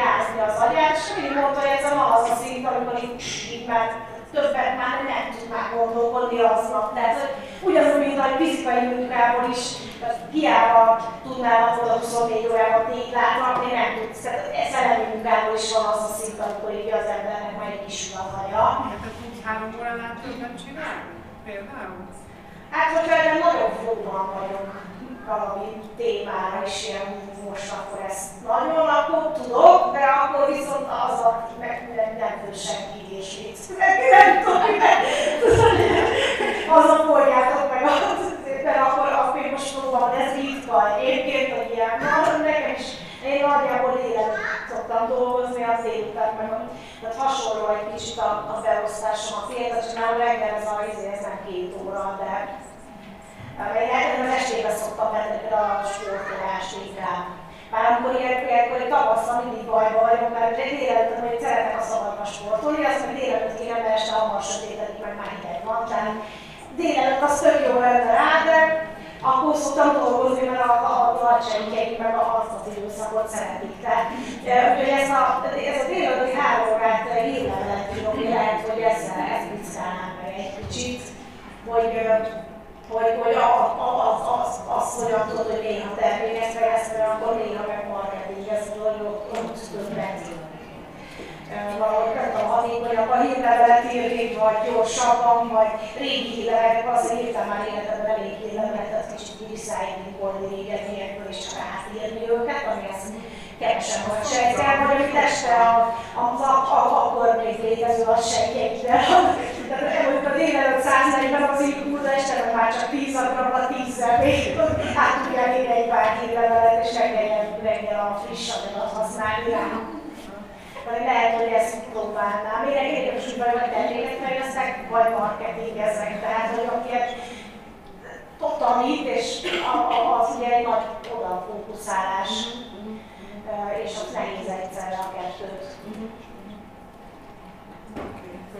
jázni az agyát, és mindig mondta, hogy ez a az a szint, amikor így, így már többet már nem tud már gondolkodni aznap. Tehát ugyanúgy, mint a fizikai munkából is, hiába tudnál oda 24 órában téglát rakni, nem tudsz. Tehát szellemi munkából is van az a szint, amikor így az embernek majd egy kis haja. Tehát tudsz három óránál többet csinálni? Például? Hát, hogyha ebben nagyon flóban vagyok valami témára is ilyen most akkor ezt nagyon akkor tudok, de akkor viszont az a meg nem, nem tud senki és. Nem tudom, az a forjátok meg az, de akkor, akkor én most próbálom, ez ritka egyébként, hogy ilyen van, nekem is én nagyjából élet szoktam dolgozni az délután, meg tehát hasonló egy kicsit a, a beosztásom a fiatal, csak már reggel a izé, ez nem két óra, de én az estébe szoktam menni például a sportolást inkább. Már amikor ilyenkor, tavasszal mindig bajba vagyok, mert délelőtt, hogy szeretek a szabadba sportolni, azt meg délelőtt kéne, mert este hamar sötétedik, meg már hideg van. Tehát délelőtt az tök jó lenne rá, de akkor szoktam dolgozni, mert a, a, a nagyságjaim meg azt az időszakot szeretik. Tehát, úgyhogy ez a, ez a délelőtti három órát hírlevelet tudok, lehet, hogy ezzel ezt pickálnám meg egy kicsit, hogy hogy, hogy az, az, az, az, hogy tudod, hogy néha terméket fejlesztve, akkor néha meg marketingezni, hogy ott, ott többet valahogy nem tudom, hatékonyabb a hírlevelet írni, vagy gyorsabban, vagy régi hírlevelek, azért írtam már életemben elég hírlevelet, tehát kicsit recyclingolni régen ilyenkor is csak átírni őket, ami az kevesen vagy sejtel, vagy amit este a, a, a, a, akkor még létező a sejtjeivel. Tehát mondjuk a délelőtt 140 az így de este meg már csak 10 akkor a 10 még át tudja írni egy pár hírlevelet, és reggel, reggel a friss adatot használni rá. Vagy lehet, hogy ezt próbálnám. Én vagyok, hogy terméket fejlesztek, vagy marketingezek. Tehát, hogy akiket tanít, és az ugye egy nagy odafókuszálás, és az nehéz egyszerre a kettőt.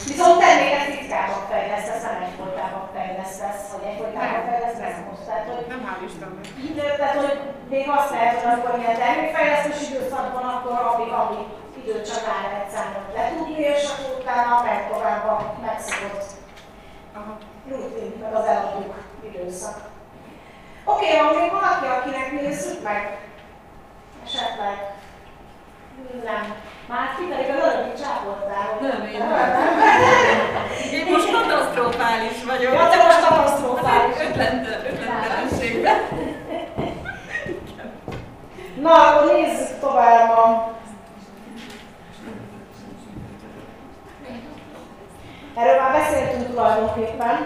Viszont terméket ritkában fejlesztesz, nem egyfolytában fejlesztesz, vagy egyfolytában fejlesztesz most. Tehát, hogy, nem hál' Istennek. Idő, tehát, hogy még azt lehet, hogy amikor ilyen termékfejlesztés időszakban, akkor amíg, amíg rá lehet számolni letudni, és akkor utána meg tovább a megszokott rutin, meg az eladók időszak. Oké, okay, van még valaki, akinek nézzük meg esetleg nem. Már ki pedig az örömi csápoltál. Nem, én nem. Én most katasztrofális vagyok. Ja, te most katasztrofális. Ötletlen, ötletlenségben. Na, akkor nézzük tovább a... Erről már beszéltünk tulajdonképpen,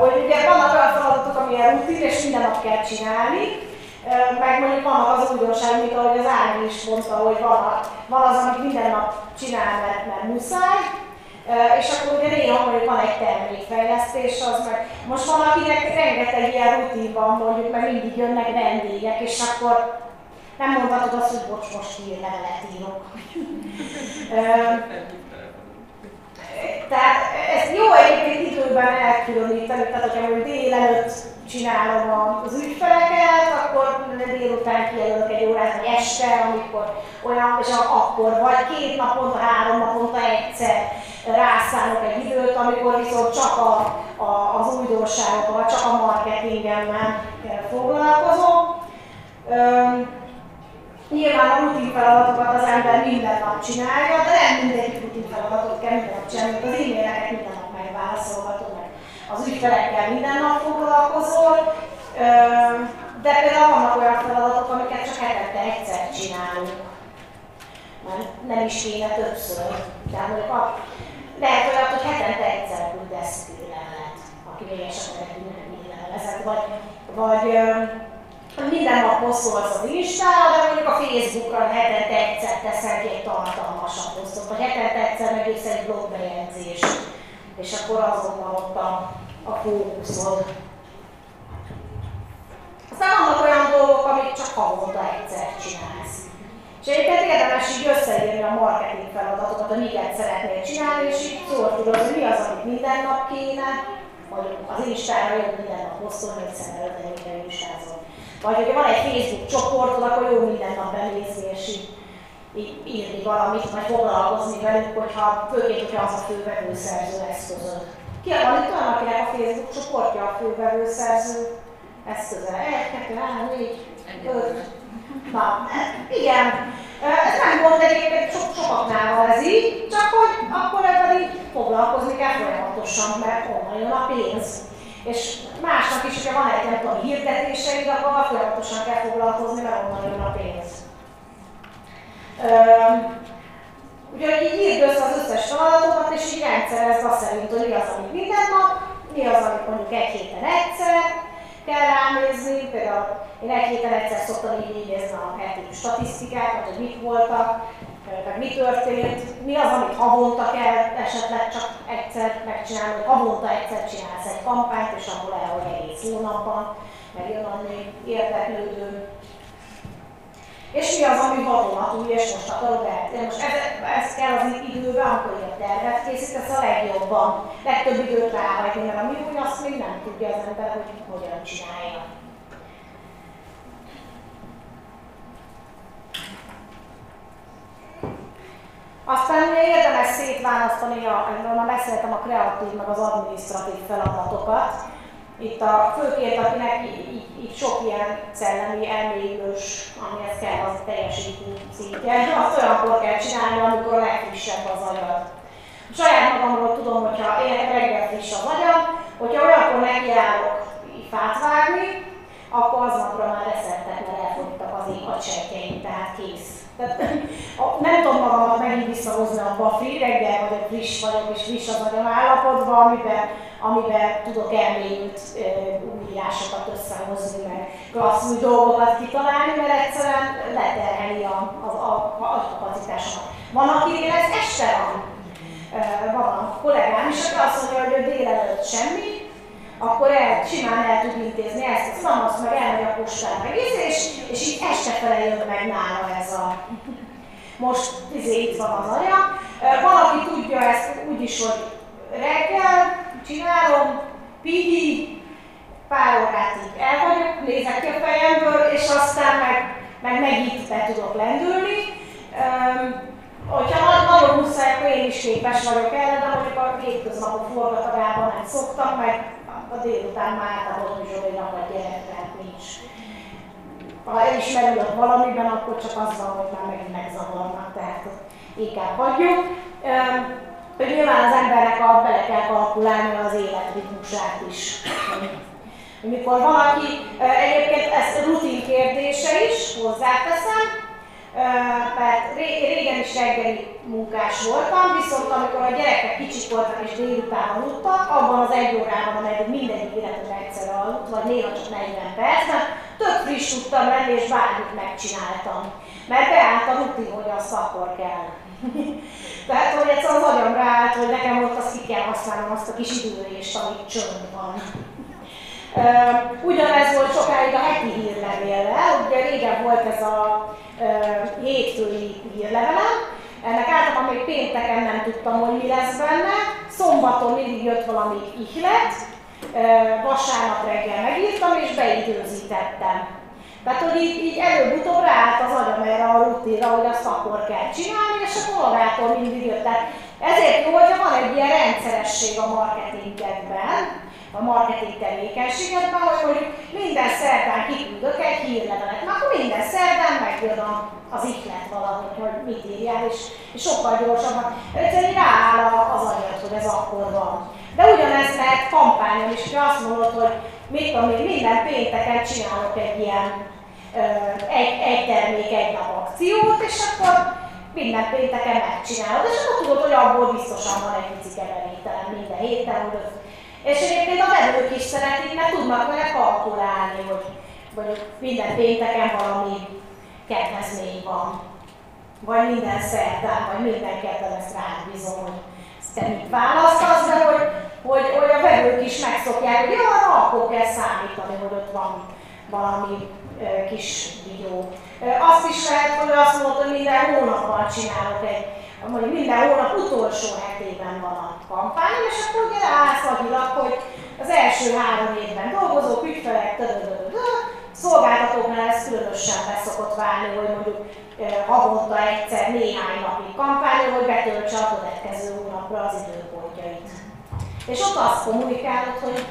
hogy ugye vannak olyan feladatok, amilyen rutin, és minden nap kell csinálni, meg mondjuk vannak az újdonság, mint ahogy az Ági is mondta, hogy van, van az, amit minden nap csinál, mert, mert muszáj, és akkor ugye néha mondjuk van egy termékfejlesztés, az meg most van, akinek rengeteg ilyen rutin van, mondjuk, mert mindig jönnek vendégek, és akkor nem mondhatod azt, hogy bocs, most hírlevelet írok. Tehát ez jó egyébként időben elkülöníteni, tehát hogyha mondjuk délelőtt csinálom az ügyfeleket, akkor délután kijelölök egy órát, vagy este, amikor olyan, és akkor vagy két naponta, három naponta egyszer rászállok egy időt, amikor viszont csak a, a, az újdonságokkal, csak a marketingemmel foglalkozom. Üm, Nyilván a rutin feladatokat az ember minden nap csinálja, de nem mindegyik rutin feladatot kell minden nap csinálni, az e-maileket minden nap megválaszolhatod meg. Az ügyfelekkel minden nap foglalkozol, de például vannak olyan feladatok, amiket csak hetente egyszer csinálunk. Mert nem is kéne többször. Tehát lehet olyan, hogy hetente egyszer küldesz levelet, aki még esetleg nem levelezett, vagy, vagy minden nap posztolsz az Instára, de mondjuk a Facebookra hetente egyszer teszel ki egy tartalmasabb posztot, vagy hetente egyszer megírsz egy blogbejegyzést, és akkor azon ott a, a fókuszod. Aztán vannak olyan dolgok, amit csak havonta egyszer csinálsz. És egyébként érdemes így összeírni a marketing feladatokat, hogy miket szeretnél csinálni, és így szól tudod, hogy mi az, amit minden nap kéne, vagy az Instára jobb minden nap posztolni, hiszen előtte minden Instázol. Vagy hogyha van egy Facebook csoportod, akkor jó minden nap benézni és így, így írni valamit, vagy foglalkozni velük, hogyha, főként, hogyha az a fővevőszerző eszközöd. Ki van itt olyan, akinek a Facebook csoportja a fővevőszerző eszköze? Egy, kettő, három, négy, öt. Na, igen. Ez nem gond egyébként, sok, sokaknál van ez így, csak hogy akkor ebben így foglalkozni kell folyamatosan, mert honnan jön a pénz. És másnak is, hogyha van egy tudom, hirdetéseid, akkor folyamatosan kell foglalkozni, mert onnan jön a pénz. Úgyhogy így írd össze az összes feladatokat, és így rendszerezd azt szerint, hogy mi az, amit minden nap, mi az, amit mondjuk egy héten egyszer kell ránézni. Például én egy héten egyszer szoktam így nézni a heti statisztikákat, hogy mik voltak, meg mi történt, mi az, amit havonta kell esetleg csak egyszer megcsinálni, hogy havonta egyszer csinálsz egy kampányt, és abból elhogy egész hónapban, meg jön annyi érdeklődő. És mi az, ami vadonatúj, és most akarod el. Most ez, ez kell az időben, amikor ilyen tervet készítesz a legjobban. Legtöbb időt ráhagyni, mert ami úgy azt még nem tudja az ember, hogy hogyan csinálja. Aztán ugye érdemes szétválasztani, a, már beszéltem a kreatív meg az adminisztratív feladatokat. Itt a főként, akinek így sok ilyen szellemi elmélyülős, amihez kell az teljesítmény szintje, azt olyankor kell csinálni, amikor a legfrissebb az anyag. Saját magamról tudom, hogyha én reggel friss az anyag, hogyha olyankor nekiállok fát vágni, akkor aznapra már reszettek, mert elfogytak az én hadsejtjeim, tehát kész nem tudom magamat megint visszahozni a bafi, reggel vagyok, friss vagyok, és friss az agyam állapotban, amiben, amiben tudok elmélyült új írásokat összehozni, meg klassz új dolgokat kitalálni, mert egyszerűen leterheli a, a, a, a kapacitásomat. Van, akinél ez este van. Van a kollégám is, aki azt mondja, hogy délelőtt semmi, akkor el, simán el tud intézni ezt, nem azt meg elmegy a postán meg és, és így este fele jön meg nála ez a most izé, itt van az anyag. Van, aki tudja ezt úgy is, hogy reggel csinálom, pihi, pár órátig el vagyok, nézek ki a fejemből, és aztán meg, meg megint be tudok lendülni. Um, hogyha nagyon muszáj, akkor én is képes vagyok erre, de mondjuk a hétköznapok forgatagában nem szoktam, meg a délután már általában Zsolinak a gyerek, tehát nincs. ha elismerülök valamiben, akkor csak azzal, hogy már megint megzavarnak, tehát inkább hagyjuk. Hogy nyilván az embernek a, bele kell kalkulálni az életritmusát is. Mikor valaki, egyébként ez rutin kérdése is, hozzáteszem, mert régen is reggeli munkás voltam, viszont amikor a gyerekek kicsik voltak és délután aludtak, abban az egy órában, amelyik mindegyik illetve egyszer aludt, vagy néha csak 40 percben, több friss tudtam menni, és bármit megcsináltam. Mert beállt a rutin, hogy azt akkor kell. Tehát, hogy egyszer az agyam ráállt, hogy nekem ott azt ki kell használnom azt a kis időrést, amit csönd van. Ugyanez volt sokáig a heti hírlevéllel, ugye régen volt ez a hétfői hírlevelem, ennek általában még pénteken nem tudtam, hogy mi lesz benne, szombaton mindig jött valami ihlet, vasárnap reggel megírtam és beidőzítettem. Tehát, hogy így, így előbb-utóbb ráállt az agyam erre a rutinra, hogy azt akkor kell csinálni, és akkor magától mindig jött. Tehát ezért jó, hogyha van egy ilyen rendszeresség a marketingekben, a marketing tevékenységedben, hogy mondjuk minden szerdán kiküldök egy hírlevelet, mert akkor minden szerdán megjön az ihlet valahogy, hogy mit írjál, és, és sokkal gyorsabban. Egyszerűen rááll az agyad, hogy ez akkor van. De ugyanezt lehet kampányon is, hogy azt mondod, hogy mit tudom én, minden pénteken csinálok egy ilyen egy, egy termék, egy nap akciót, és akkor minden pénteken megcsinálod, és akkor tudod, hogy abból biztosan van egy pici keveréktelen minden héten, hogy és egyébként a vevők is szeretik, mert tudnak vele kalkulálni, hogy vagy minden pénteken valami kedvezmény van. Vagy minden szerdán, vagy minden kedden ezt rád bizony, hogy te mit választasz, de hogy, hogy, hogy a vevők is megszokják, hogy jó, akkor kell számítani, hogy ott van valami kis videó. Azt is lehet, hogy azt mondod, hogy minden hónapban csinálok egy mondjuk minden hónap utolsó hetében van a kampány, és akkor ugye állsz agyilag, hogy az első három évben dolgozók, ügyfelek, szolgáltatóknál ez különösen beszokott válni, hogy mondjuk havonta egyszer néhány napig kampány, hogy betöltse a következő hónapra az időpontjait. És ott azt kommunikálod, hogy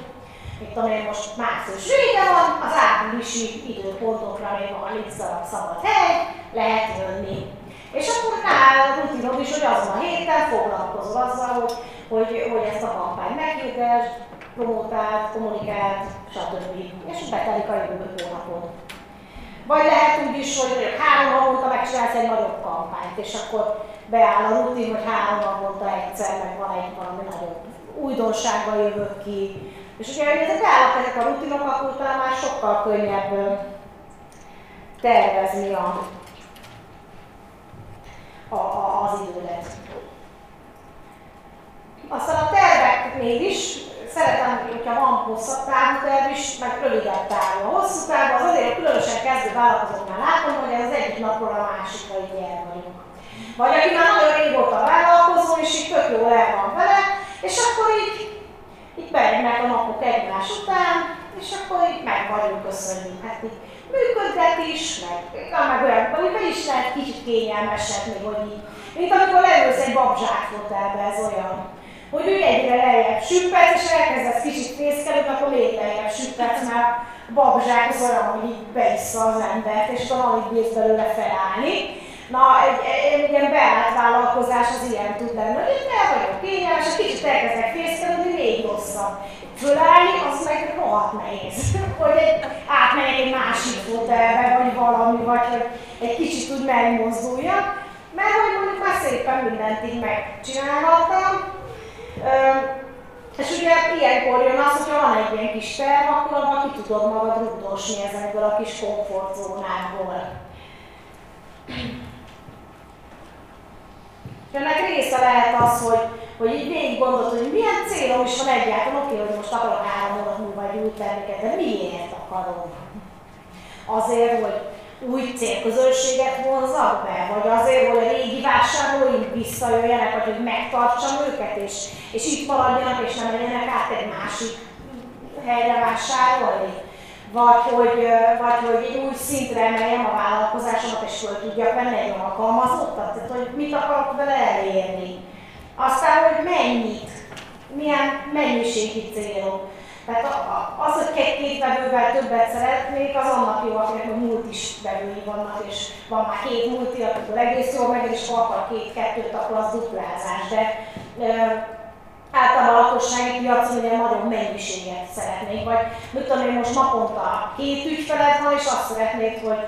mit tudom most március vége van, az áprilisi időpontokra még van 10 szabad hely, lehet jönni és akkor nál rutinod is, hogy azon a héten foglalkozol azzal, hogy, hogy, hogy ezt a kampányt meghirdes, promotált, kommunikált, stb. És betelik a jövő hónapod. Vagy lehet úgy is, hogy három havonta megcsinálsz egy nagyobb kampányt, és akkor beáll a rutin, hogy három havonta egyszer, meg van egy valami nagyobb újdonsággal jövök ki. És ugye, hogy ezek beállnak ezek a rutinok, akkor talán már sokkal könnyebb tervezni a a, a, az idődet. Aztán a terveknél is szeretem, hogyha van hosszabb távú terv is, meg rövidebb távú. A hosszú távú az azért különösen kezdő vállalkozóknál látom, hogy az egyik napról a másikra így el vagyunk. Vagy aki már nagyon régóta vállalkozó, és így tök jól el van vele, és akkor így, így bejönnek a napok egymás után, és akkor így meg vagyunk, köszönjük. Hát így működtetés, meg, meg olyan, be is lehet kicsit kényelmesebb, hogy így. Mint amikor leülsz egy babzsákfotelbe, ez olyan, hogy ő egyre lejjebb süppet, és elkezdesz kicsit fészkelni, akkor még lejjebb süppet, mert babzsák az olyan, hogy így beissza az embert, és akkor alig bírsz belőle felállni. Na, egy, egy, egy ilyen beállt vállalkozás az ilyen tud lenni, hogy itt el vagyok kényelmes, és kicsit elkezdek fészkelni, még rosszabb fölállni, az meg rohadt nehéz. hogy egy, átmegyek egy másik fotelbe, vagy valami, vagy hogy egy kicsit úgy megmozduljak. Mert hogy mondjuk már szépen mindent így megcsinálhattam. És ugye ilyenkor jön az, hogyha van egy ilyen kis terv, akkor abban ki tudod magad rugdosni ezekből a kis komfortzónákból. Ennek része lehet az, hogy hogy így végig gondolod, hogy milyen célom is van egyáltalán, oké, hogy most akarok három hónap múlva egy új terméket, de miért akarom? Azért, hogy új célközönséget vonzak be, vagy azért, hogy a régi vásárlóim visszajöjjenek, vagy hogy megtartsam őket, és, és itt maradjanak, és nem menjenek át egy másik helyre vásárolni. Vagy hogy, vagy hogy egy új szintre emeljem a vállalkozásomat, és föl tudjak venni egy alkalmazottat, tehát hogy mit akarok vele elérni aztán, hogy mennyit, milyen mennyiségi célok. Tehát az, hogy két, vevővel többet szeretnék, az annak jó, akinek a múlt is vevői vannak, és van már két múlti, akkor egész jól meg, és ha két-kettőt, akkor az duplázás. De általában a lakossági piacon ugye nagyon mennyiséget szeretnék, vagy mit tudom én most naponta két ügyfeled van, és azt szeretnék, hogy,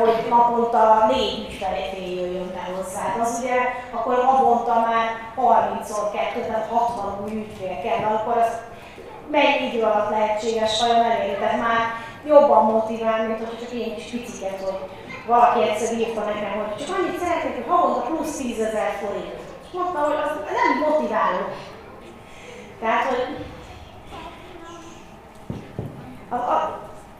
hogy naponta négy ügyfelé jöjjön be hozzá. Az ugye akkor havonta már 30-szor kettő, tehát 60 új ügyfél kell, akkor az mennyi idő alatt lehetséges vajon elérni. Tehát már jobban motivál, mint hogy csak én kis piciket, hogy valaki egyszer írta nekem, hogy csak annyit szeretnék, hogy havonta plusz 10 ezer forint. És mondta, hogy az nem motiváló. Tehát, hogy a, a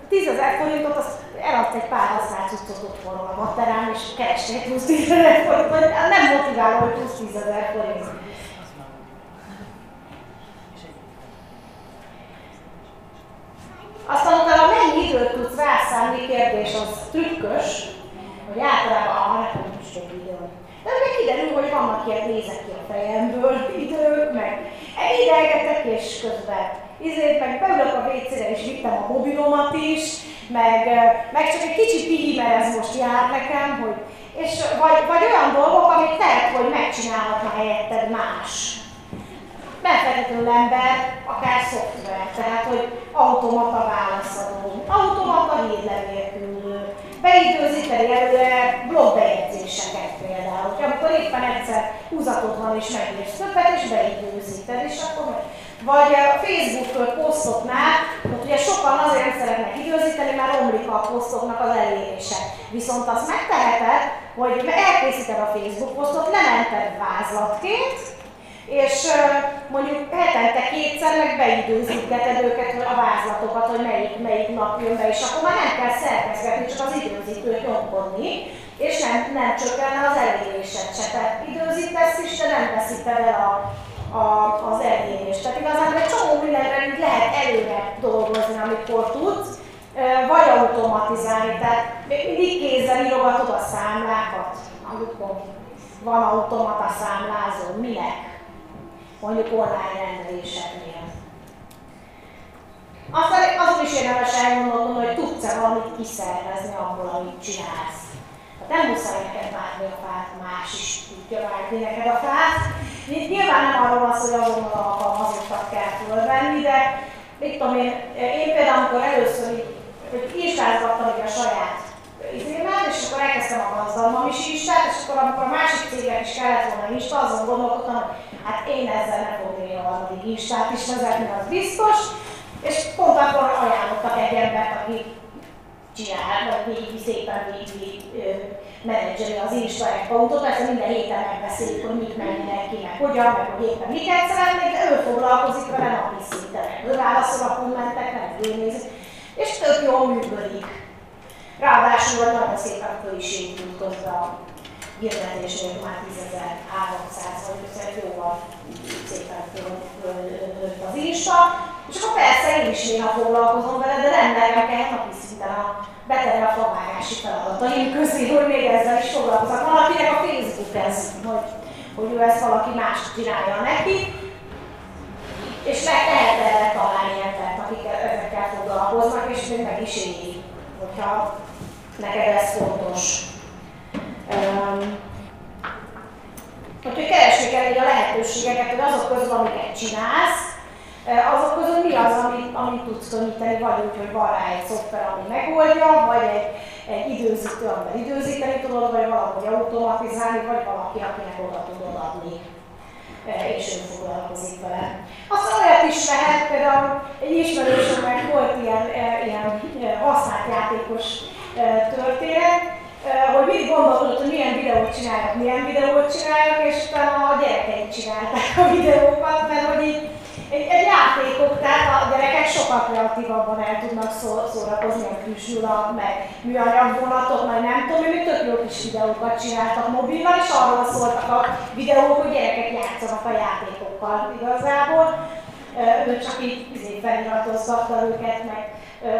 10 ezer forintot azt eladt egy pár használt cuccot otthon a materán, és keresnék plusz 10 ezer forintot, nem motiváló, hogy plusz 10 ezer forint. Aztán utána mennyi időt tudsz rászállni, kérdés az trükkös, hogy általában a nincs több időm. De meg kiderül, hogy vannak ilyen nézek ki a fejemből idők, meg. Idegetek és közben izét, meg beülök a WC-re és vittem a mobilomat is, meg, meg csak egy kicsit pihi, mert ez most jár nekem, hogy, és vagy, vagy olyan dolgok, amit tehet, hogy megcsinálhatna helyetted más. Nem feltétlenül ember, akár szoftver, tehát hogy automata válaszadó, automata hírlevélküldő, beidőzíteni előre blogbejegyzéseket például, amikor éppen egyszer húzatod van és megírsz többet, és beidőzíted, és akkor vagy a Facebook posztoknál, mert ugye sokan azért szeretnek időzíteni, mert romlik a posztoknak az elérése. Viszont azt megteheted, hogy elkészíted a Facebook posztot, lemented vázlatként, és mondjuk hetente kétszer meg beidőzítheted őket, a vázlatokat, hogy melyik, melyik nap jön be, és akkor már nem kell szervezgetni, csak az időzítőt nyomkodni, és nem, nem csökkenne az elérésed se. Tehát időzítesz is, de nem veszíted el a, a, az elérést. Tehát igazán egy csomó mindenre lehet előre dolgozni, amikor tudsz, vagy automatizálni, tehát mindig kézzel írogatod a számlákat, amikor van automata számlázó, minek? Mondjuk online rendeléseknél. Aztán azon is érdemes elgondolkodni, hogy tudsz-e valamit kiszervezni abból, amit csinálsz. Hát nem muszáj neked vágni a fát, más is tudja vágni neked a fát. Nyilván nem arról van szó, hogy azonnal alkalmazottat kell fölvenni, de mit tudom én, én például amikor először így, hogy installgattam a saját izémet, és akkor elkezdtem a gazdalmam is instát, és akkor amikor a másik cégek is kellett volna insta, azon gondolkodtam, hogy hát én ezzel nem én a harmadik instát is vezetni, az biztos. És pont akkor ajánlottak egy embert, aki csinál, vagy végig szépen végig menedzseri az Insta accountot, persze minden héten megbeszéljük, hogy mit meg hogyan, meg hogy éppen miket szeretnék, de ő foglalkozik vele napi szinten. Ő válaszol a kommentekre, ő nézi, és tök jól működik. Ráadásul nagyon szépen föl is épült közben hirdetésnél már 10.300 vagy szóval jóval szépen fölnőtt az Insta. És akkor persze én is néha foglalkozom vele, de nem nekem napi szinten a beterve a favágási feladataim közé, hogy még ezzel is foglalkozok. Valakinek a Facebook ez, hogy, hogy ő ezt valaki más csinálja neki, és meg lehet erre találni embert, akik ezekkel foglalkoznak, és még meg is éri, hogyha neked ez fontos. Úgyhogy keresni kell a lehetőségeket, hogy azok közül, amiket csinálsz, azok közül mi az, amit, amit tudsz könnyíteni, vagy úgy, hogy van rá egy szoftver, ami megoldja, vagy egy, egy időzítő, amivel időzíteni tudod, vagy valahogy automatizálni, vagy valaki, akinek oda tudod adni és ő foglalkozik vele. Aztán olyat is lehet, például egy ismerősömnek volt ilyen, ilyen használt játékos történet, hogy mindig gondolkodott, hogy milyen videót csinálják, milyen videót csinálják, és utána a gyerekeik csinálták a videókat, mert hogy így egy, egy játékok, tehát a gyerekek sokkal kreatívabban el tudnak szó, szórakozni a külsőlag, meg műanyag vonatok, meg nem tudom, hogy tök jó kis videókat csináltak mobilban, és arról szóltak a videók, hogy gyerekek játszanak a játékokkal igazából. Ő csak így izé feliratozgatta őket, meg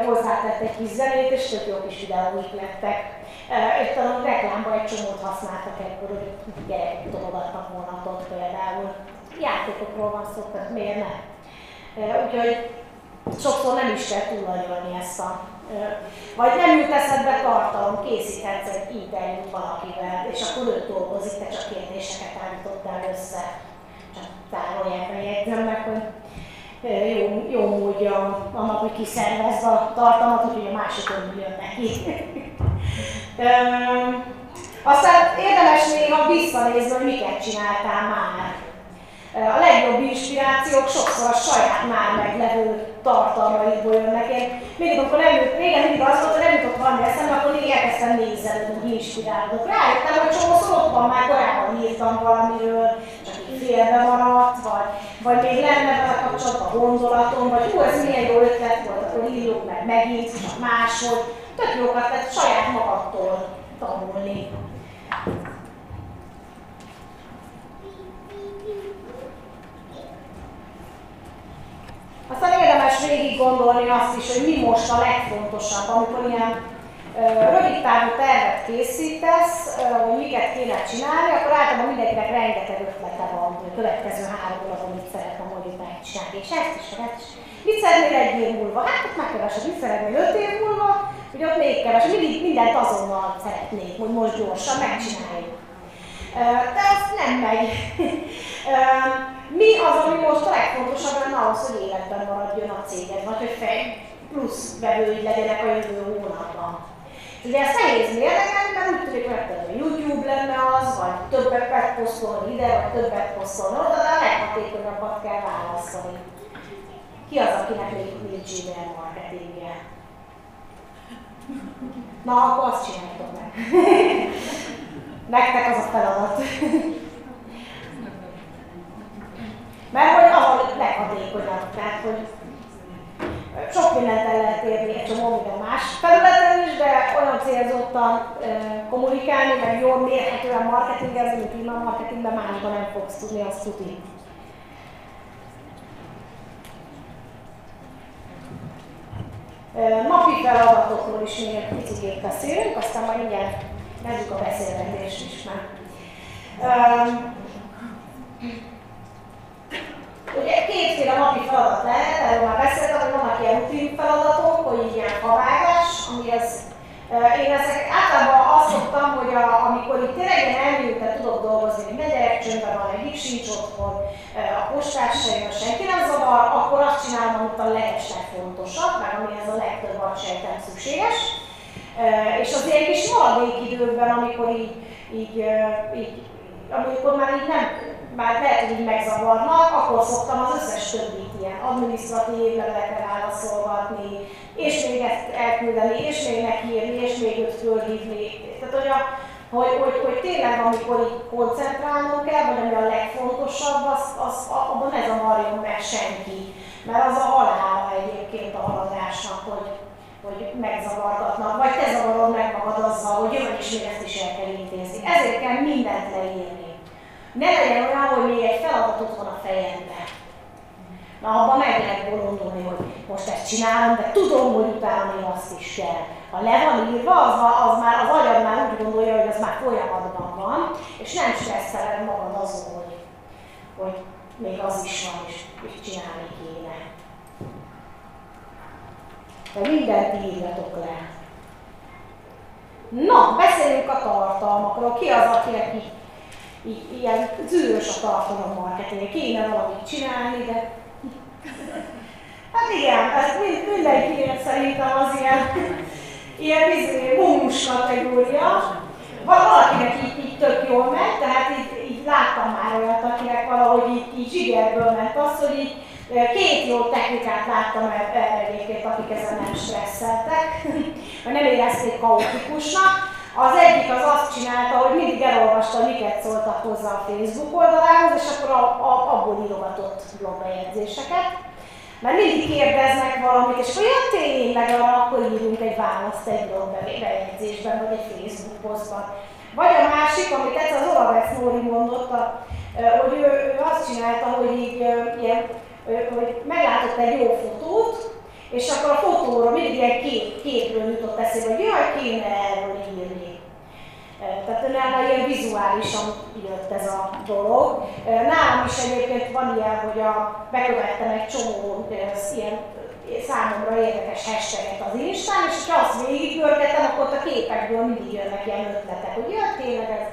hozzátett egy kis zenét, és tök jó kis videóik lettek itt a reklámban egy csomót használtak ekkor, hogy gyerekek tologattak vonatot például. Játékokról van szó, tehát miért ne? Úgyhogy sokszor nem is kell túlagyolni ezt a vagy nem jut eszedbe tartalom, készíthetsz egy interjút valakivel, és akkor ő dolgozik, te csak kérdéseket állítottál össze. Csak tárolják a jegyzem meg, hogy jó, jó módja annak, hogy kiszervezve a tartalmat, hogy a másik jön neki. Aztán érdemes néha visszanézni, hogy miket csináltál már. A legjobb inspirációk sokszor a saját már meglevő tartalmaidból jönnek. Én még amikor előtt, régen mindig az volt, hogy nem jutott valami eszembe, akkor még elkezdtem nézelődni, inspirálódok. Rájöttem, hogy csomószor ott van, már korábban írtam valamiről, félbe maradt, vagy, vagy még lenne vele kapcsolatban gondolatom, vagy hú, ez milyen jó ötlet volt, akkor írjuk meg megint, csak máshogy. Tök jókat lehet saját magadtól tanulni. Aztán érdemes végig gondolni azt is, hogy mi most a legfontosabb, amikor ilyen rövid távú tervet készítesz, hogy miket kéne csinálni, akkor általában mindenkinek rengeteg ötlete van, hogy a következő három hónapban mit szeretne mondjuk megcsinálni, és ezt is, ezt is. Mit szeretnél egy év múlva? Hát ott már kevesebb, mit szeretnél öt év múlva, hogy ott még kevesebb, mindig mindent azonnal szeretnék, hogy most gyorsan megcsináljuk. De az nem megy. Mi az, ami most a legfontosabb lenne ahhoz, hogy életben maradjon a céged, vagy hogy fej plusz vevői legyenek a jövő hónapban. Ugye ezt nehéz mérlegelni, mert úgy hogy a YouTube lenne az, vagy többet posztolni ide, vagy többet posztolni oda, de a leghatékonyabbat kell választani. Ki az, akinek még nincs e-mail marketingje? Na, akkor azt csináljátok meg. Nektek az a feladat. Mert hogy ahol leghatékonyabb, tehát hogy sok mindent el lehet érni egy csomó minden más területen is, de olyan célzottan kommunikálni, meg jól mérhetően marketingezni, mint a marketingben másban nem fogsz tudni, azt tudni. Napi feladatokról is még egy picit beszélünk, aztán majd mindjárt kezdjük a beszélgetést is meg. Ugye kétféle napi feladat lehet, erről már beszéltem, hogy vannak ilyen rutin feladatok, hogy ilyen kavágás, ami az én ezek általában azt szoktam, hogy a, amikor itt tényleg ilyen elmélyülten tudok dolgozni, hogy ne gyerekcsöndben van, egyik sincs otthon, a jön, senki nem zavar, akkor azt csinálom, amit a legeslegfontosabb, meg amihez a legtöbb agysejtem szükséges. És az ilyen kis maradék időben, amikor így, így, így amikor már így nem már lehet, hogy megzavarnak, akkor szoktam az összes többit ilyen adminisztratív levelekre válaszolgatni, és még ezt elküldeni, és még megírni, és még őt fölhívni. Tehát, hogy, a, hogy, hogy, hogy tényleg amikor így koncentrálnom kell, vagy ami a legfontosabb, az, az, abban ne zavarjon meg senki. Mert az a halála egyébként a haladásnak, hogy, hogy megzavargatnak, vagy te zavarod meg magad azzal, hogy jön és még ezt is el kell intézni. Ezért kell mindent leírni. Ne legyen olyan, hogy még egy feladat ott van a fejemben. Na, abban meg lehet bolondulni, hogy most ezt csinálom, de tudom, hogy utána még azt is kell. Ha le van írva, az, az már az agyad már úgy gondolja, hogy az már folyamatban van, és nem stresszeled magad azon, hogy, hogy még az is van, és, és csinálni kéne. De mindent írjatok le. Na, beszéljünk a tartalmakról. Ki az, akinek így ilyen zűrös a tartalom marketing, kéne valamit csinálni, de hát igen, ez mind, mindenkinek szerintem az ilyen, ilyen bizony bónus kategória. Valakinek így, így tök jól megy, tehát így, így láttam már olyat, akinek valahogy így, így zsigerből ment az, hogy így két jó technikát láttam erre egyébként, akik ezen nem stresszeltek, vagy nem érezték kaotikusnak. Az egyik az azt csinálta, hogy mindig elolvasta, miket szóltak hozzá a Facebook oldalához, és akkor a, a, abból írogatott blogbejegyzéseket. Mert mindig kérdeznek valamit, és olyan tényleg arra akkor írunk egy választ egy blogbejegyzésben, vagy egy Facebook posztban. Vagy a másik, amit egyszer az Olavec Nóri mondott, hogy ő, ő azt csinálta, hogy így ilyen, hogy meglátott egy jó fotót, és akkor a fotóra mindig ilyen kép, képről jutott eszébe, hogy jaj, kéne erről írni. Tehát nála ilyen vizuálisan jött ez a dolog. Nálam is egyébként van ilyen, hogy a, bekövettem egy csomó ilyen számomra érdekes hashtaget az Instán, és ha azt végigpörgetem, akkor a képekből mindig jönnek ilyen ötletek, hogy jött tényleg ez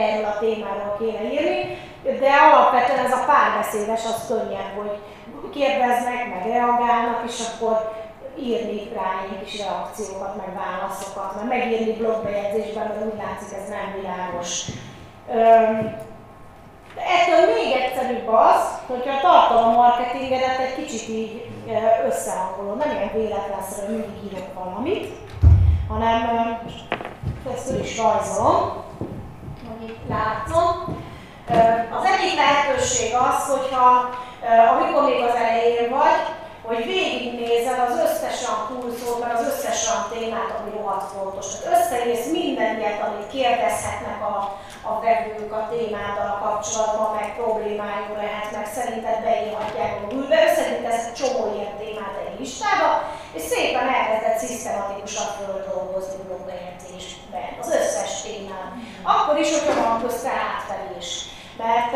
erről a témáról kéne írni, de alapvetően ez a párbeszédes az könnyebb, hogy kérdeznek, meg reagálnak, és akkor írni rá egy kis reakciókat, meg válaszokat, mert megírni blogbejegyzésben, mert úgy látszik ez nem világos. De ettől még egyszerűbb az, hogyha a tartalommarketingedet egy kicsit így összehangolod, nem ilyen véletlenszerű, hogy mindig írok valamit, hanem ezt is rajzolom, itt látszom. Az egyik lehetőség az, hogyha amikor még az elején vagy, hogy végignézel az összes olyan pulszót, meg az összes olyan témát, ami rohadt fontos. Tehát összeírsz minden ilyet, amit kérdezhetnek a, a vevők a témáddal kapcsolatban, meg problémájuk lehet, meg szerinted beírhatják a Google-be, összegyűjtesz egy csomó ilyen témát egy listába, és szépen elkezdett szisztematikusan földolgozni blogbejegyzésben az összes témát. Akkor is, hogyha van közte átfelés. Mert,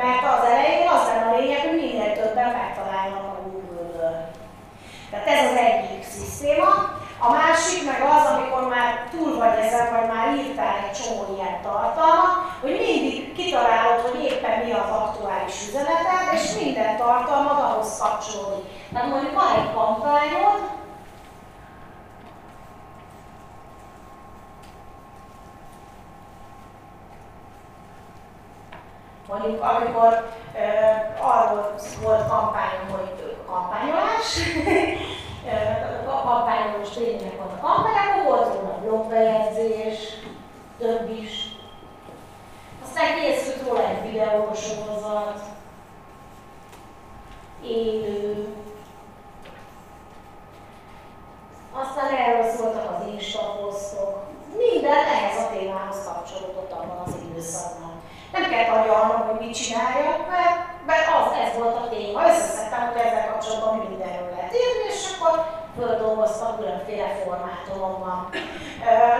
mert az elején az lenne a lényeg, hogy minél többen megtalálnak a. Tehát ez az egyik szisztéma. A másik meg az, amikor már túl vagy ezen, vagy már írtál egy csomó ilyen tartalmat, hogy mindig kitalálod, hogy éppen mi az aktuális üzeneted, és minden tartalmad ahhoz kapcsolódik. Tehát mondjuk van egy kampányod, Mondjuk amikor uh, arról volt kampányom, hogy kampányolás, a kampányolós tényleg volt a kampány, akkor volt róla blogbejegyzés, több is. Aztán készült róla egy videósorozat, élő, aztán erről szóltak az instaposztok. Minden ehhez a témához kapcsolódott abban az időszakban. Nem kell agyalnom, hogy mit csináljak, mert, mert az, ez volt a téma. Összeszedtem, hogy ezzel kapcsolatban mindenről lehet írni, és akkor földolgoztam különféle formátumokban.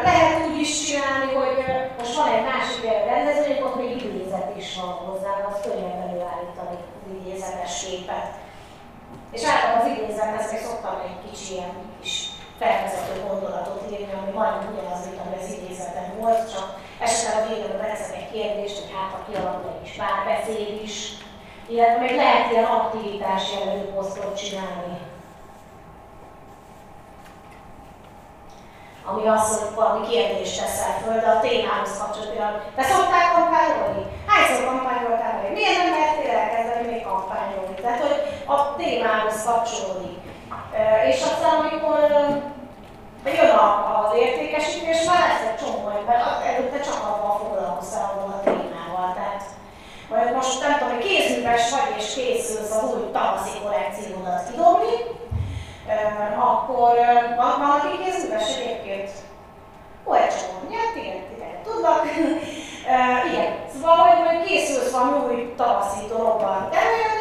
Lehet úgy is csinálni, hogy most van egy másik rendezvény, ott még idézet is van hozzá, az könnyebb előállítani idézetes képet. És általában az idézethez még szoktam egy kicsi ilyen kis felvezető gondolatot írni, ami majdnem ugyanaz, mint ami az idézetem volt, csak esetleg a végén beteszek egy kérdést, hogy hát a kialakul egy kis párbeszéd is, illetve még lehet ilyen aktivitás jellegű posztot csinálni. Ami azt, hogy valami kérdést teszel föl, de a témához kapcsolatban. Te szoktál kampányolni? Hányszor kampányoltál meg? Miért nem mertél elkezdeni még kampányolni? Tehát, hogy a témához kapcsolódik. És aztán, amikor jön az értékesítés, már lesz egy csomó ember, előtte csak abban foglalkoztál abban a témával. Tehát, vagy most nem tudom, hogy kézműves vagy és készülsz az új tavaszi kollekciódat kidobni, akkor van, van aki kézműves egyébként? Egy csomó, nyert, igen, igen, tudlak. igen, szóval, hogy majd készülsz valami új tavaszi dologban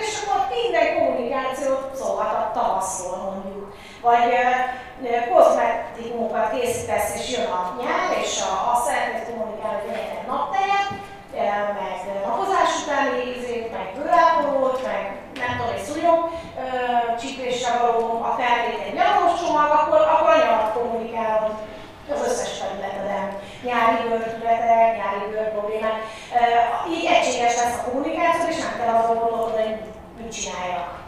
és akkor minden kommunikációt szólhat a tavaszról mondjuk. Vagy kozmetikumokat készítesz, és jön a nyár, és a, azt szeretnéd kommunikálni, hogy legyen naptejet, meg napozás utáni ízét, meg bőrápolót, meg nem tudom, egy szúnyog csípésre való, akár egy nyaralós csomag, akkor, akkor a nyarat kommunikálod az összes területeden. Nyári bőrtületek, nyári bőr problémák. Így egységes lesz a kommunikáció, és nem kell azon gondolkodni, hogy mit csináljak.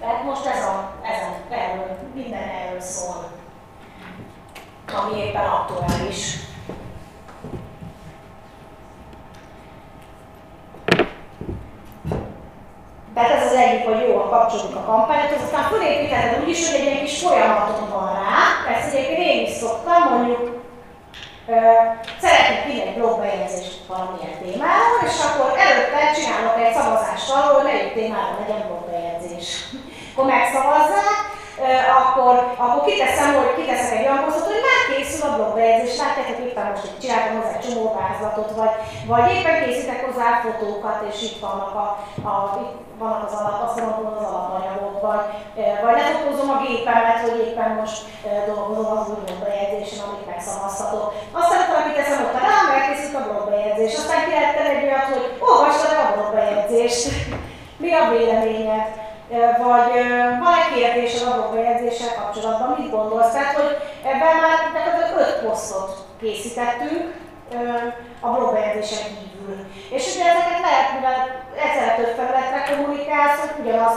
Tehát most ez a, ez a, erről, minden erről szól, ami éppen aktuális. Tehát ez az egyik, hogy jól kapcsolódik a kampányot, az aztán fölépítheted úgy is, hogy egy ilyen kis folyamatot van rá. Ezt egyébként én is szoktam, mondjuk szeretnék írni egy blogbejegyzést valamilyen témáról, és akkor előtte csinálok egy szavazást arról, hogy melyik témára legyen blogbejegyzés. akkor megszavazzák, akkor, akkor kiteszem, hogy kiteszek egy olyan posztot, hogy már készül a blogbejegyzés, látjátok, éppen most itt csináltam hozzá egy csomó vázlatot, vagy, vagy éppen készítek hozzá fotókat, és itt vannak, a, a, itt vannak az alap, azt mondom, az alapanyagok, vagy, vagy lefotózom a gépemet, hogy éppen most dolgozom az új blogbejegyzésen, amit megszavazhatok. Aztán valaki teszem, hogy rám elkészült a blogbejegyzés, aztán kilettem egy olyat, hogy olvastad a blogbejegyzést, mi a véleményed? Vagy van egy kérdés az adóbejegyzéssel kapcsolatban, mit gondolsz? Tehát, hogy ebben már gyakorlatilag öt posztot készítettünk a blogbejegyzésen kívül. És ugye ezeket lehet, mivel egyszerre több felületre kommunikálsz, hogy ugyanaz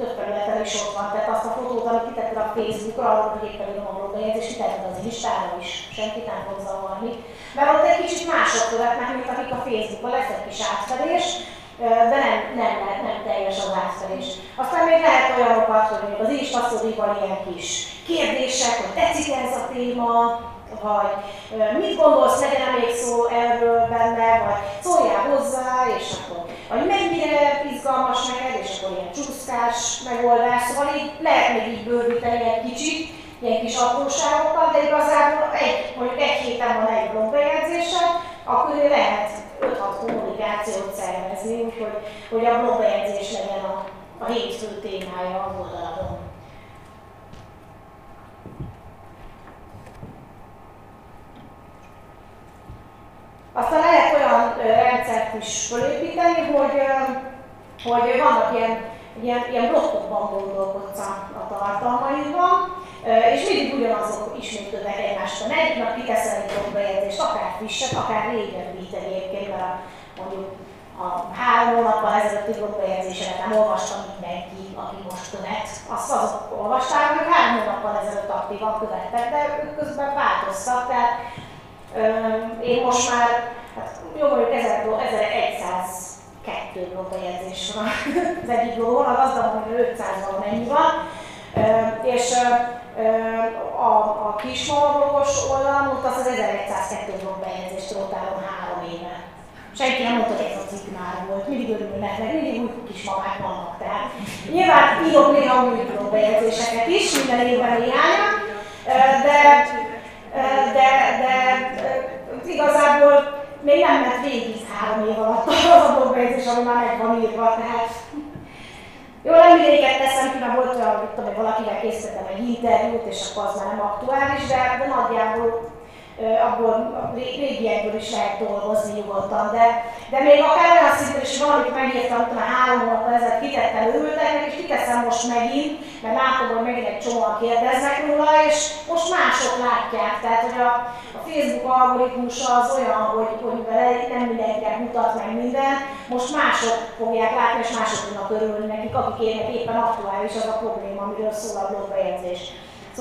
több felületen is ott van. Tehát azt a fotót, amit kitetted a Facebookra, arról, hogy éppen a blogbejegyzést, kitetted az Instára is, senkit nem fog zavarni. Mert ott egy kicsit mások követnek, mint akik a Facebookon lesz egy kis átfedés, de nem, nem, nem, nem teljes az átfedés. Aztán még lehet olyanokat, hogy még az Insta ilyen kis kérdések, hogy tetszik ez a téma, vagy mit gondolsz, legyen még szó erről benne, vagy szóljál hozzá, és akkor, vagy mennyire izgalmas neked, és akkor ilyen csúszkás megoldás, szóval így lehet még így bővíteni egy kicsit, ilyen kis apróságokkal, de igazából egy, mondjuk egy héten van egy blogbejegyzése, akkor lehet 5-6 kommunikációt szervezni, úgyhogy hogy a blogbejegyzés legyen a, a hétfő témája a oldaladon. Aztán lehet olyan rendszert is felépíteni, hogy, hogy vannak ilyen, ilyen, ilyen blokkokban gondolkodsz a tartalmaidban, és mindig ugyanazok ismétlődnek egymástól. Egyik nap kiteszel egy blogbejegyzést, akár frisset, akár régebbit egyébként, mert mondjuk a három hónappal ezelőtti blogbejegyzéseket nem olvasta mindenki, aki most követ. Azt azok olvasták, hogy három hónappal ezelőtt aktívan követtek, de ők közben változtak, tehát én most már, hát jó mondjuk 1102 blogbejegyzés van az egyik blogon, a gazdag, hogy 500 mennyi van, és a, a kismalblogos oldalon ott az az 1102 blogbejegyzést rotálom három éve. Senki nem mondta, hogy ez a cikk már volt, mindig örülnek, meg mindig új kismamák vannak. Tehát nyilván írok néha új blogbejegyzéseket is, minden évben néhány, de de, de igazából még nem ment végig három év alatt az a blogbejegyzés, ami már meg van írva, tehát jó, nem mindegyiket teszem ki, mert volt olyan, hogy valakivel készítettem egy interjút, és akkor az már nem aktuális, de, de nagyjából abból régiekből is lehet dolgozni nyugodtan, de, de még akár olyan szinten is valamit megírtam, utána három hónappal ezelőtt kitettem őrülteknek, és kiteszem most megint, mert látom, hogy megint egy csomóan kérdeznek róla, és most mások látják, tehát hogy a, a Facebook algoritmusa az olyan, hogy, hogy vele nem mindenkinek mutat meg minden, most mások fogják látni, és mások tudnak örülni nekik, akik éppen aktuális az a probléma, amiről szól a blogbejegyzés.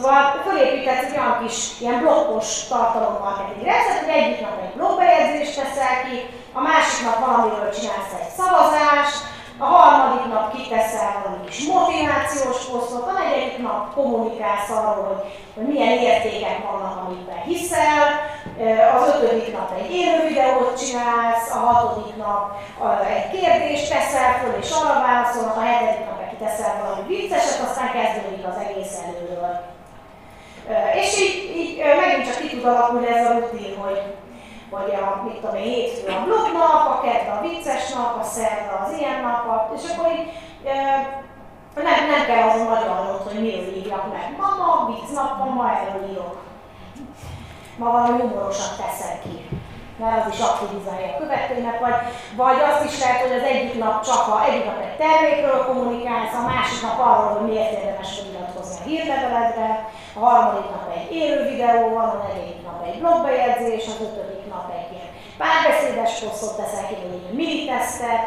Szóval fölépített egy olyan kis ilyen blokkos tartalommarketing rendszer, hogy egyik nap egy blogbejegyzést teszel ki, a másik nap valamiről csinálsz egy szavazást, a harmadik nap kiteszel valami kis motivációs posztot, a negyedik nap kommunikálsz arról, hogy, hogy milyen értékek vannak, amikben hiszel, az ötödik nap egy élő videót csinálsz, a hatodik nap egy kérdést teszel föl, és arra válaszolnak, a hetedik nap teszel valami vicceset, aztán kezdődik az egész előről. És így, így megint csak ki tud alakulni ez a rutin, hogy, hogy a, mit tudom én, hétfő a blognap, a kedd a vicces nap, a szerda az ilyen nap, és akkor így nem, nem kell azon magyarolnod, hogy miről írjak meg. Ma, vicc nap van, ma erről írok. Ma valami humorosat teszek ki mert az is aktivizálja a követőnek, vagy, vagy azt is lehet, hogy az egyik nap csak a, egyik nap egy termékről kommunikálsz, a másik nap arról, hogy miért érdemes feliratkozni a hírleveledre, a harmadik nap egy élő videó van, a negyedik nap egy blogbejegyzés, az ötödik nap egy ilyen párbeszédes posztot teszel ki, vagy egy mini tesztet,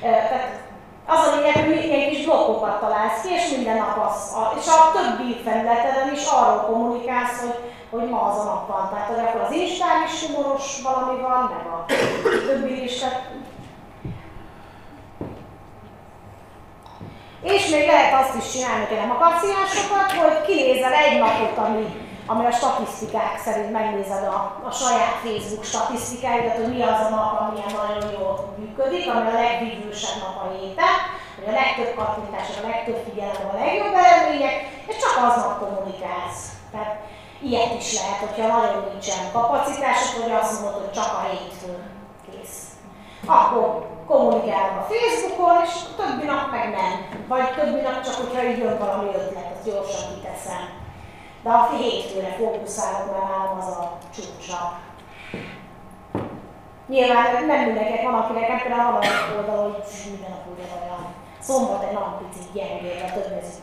tehát az a lényeg, hogy ilyen kis blokkokat találsz ki, és minden nap az, a, és a többi felületeden is arról kommunikálsz, hogy hogy ma az a nap van. Tehát, hogy akkor az Instán is humoros valami van, meg a többi is. Tehát... És még lehet azt is csinálni, hogy nem akarsz ilyen sokat, hogy kinézel egy napot, ami, ami a statisztikák szerint megnézed a, a saját Facebook statisztikáidat, hogy mi az a nap, ami nagyon jól működik, ami a legvívősebb nap a héten, hogy a legtöbb kattintás, a legtöbb figyelem, a legjobb eredmények, és csak aznap kommunikálsz. Tehát Ilyet is lehet, hogyha nagyon nincsen kapacitásod, hogy azt mondod, hogy csak a hétfő kész. Akkor kommunikálok a Facebookon, és a többi nap meg nem. Vagy többi nap csak, hogyha így jön valami ötlet, azt gyorsan kiteszem. De a hétfőre fókuszálok, mert nálam az a csúcsa. Nyilván nem mindenkinek van, akinek például van egy oldal, hogy minden nap ugyanolyan. szombat egy nagyon picit gyengébb, több ez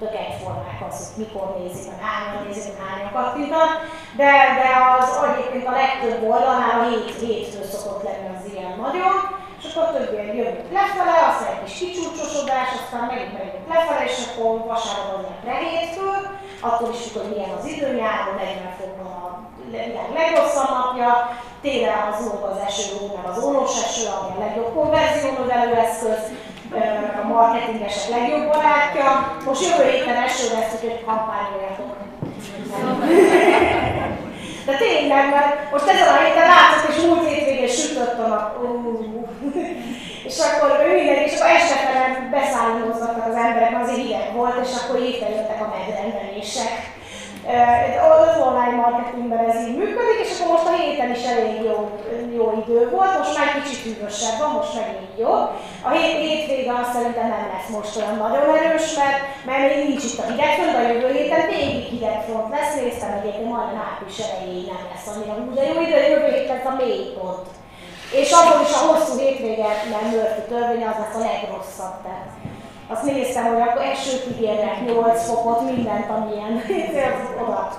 tök egyformák az, hogy mikor nézik, meg hányan nézik, meg hányan kattintanak, de, de az egyébként a legtöbb oldalnál a hét, hétfő szokott lenni az ilyen nagyon, és akkor többé jövünk lefele, aztán egy kis kicsúcsosodás, aztán megint megyünk lefele, és akkor vasárnap az ilyen prehétfő, attól is függ, hogy milyen az idő, nyáron 40 fok van a világ legrosszabb napja, télen az óva az eső, meg az ólós eső, ami a legjobb konverzió növelőeszköz, a marketingesek legjobb barátja. Most jövő héten eső lesz, hogy kampányoljatok. De tényleg, mert most ezen a héten látszott, és múlt hétvégén sütött a nap. és akkor mindenki, és akkor este fele beszállítoznak az emberek, azért hideg volt, és akkor héten jöttek a megrendelések az online marketingben ez így működik, és akkor most a héten is elég jó, jó idő volt, most már kicsit hűvösebb van, most megint jó. A hét, hétvége azt szerintem nem lesz most olyan nagyon erős, mert, mert még nincs itt a hidegfront, a jövő héten végig hidegfront lesz, néztem egyébként majdnem április elejéig nem lesz annyira úgy, de jó idő, jövő hét lesz a mély pont. És abból is a hosszú hétvége nem Murphy törvény, az lesz a legrosszabb. Tehát azt néztem, hogy akkor esőt ígérnek, 8 fokot, mindent, amilyen oda.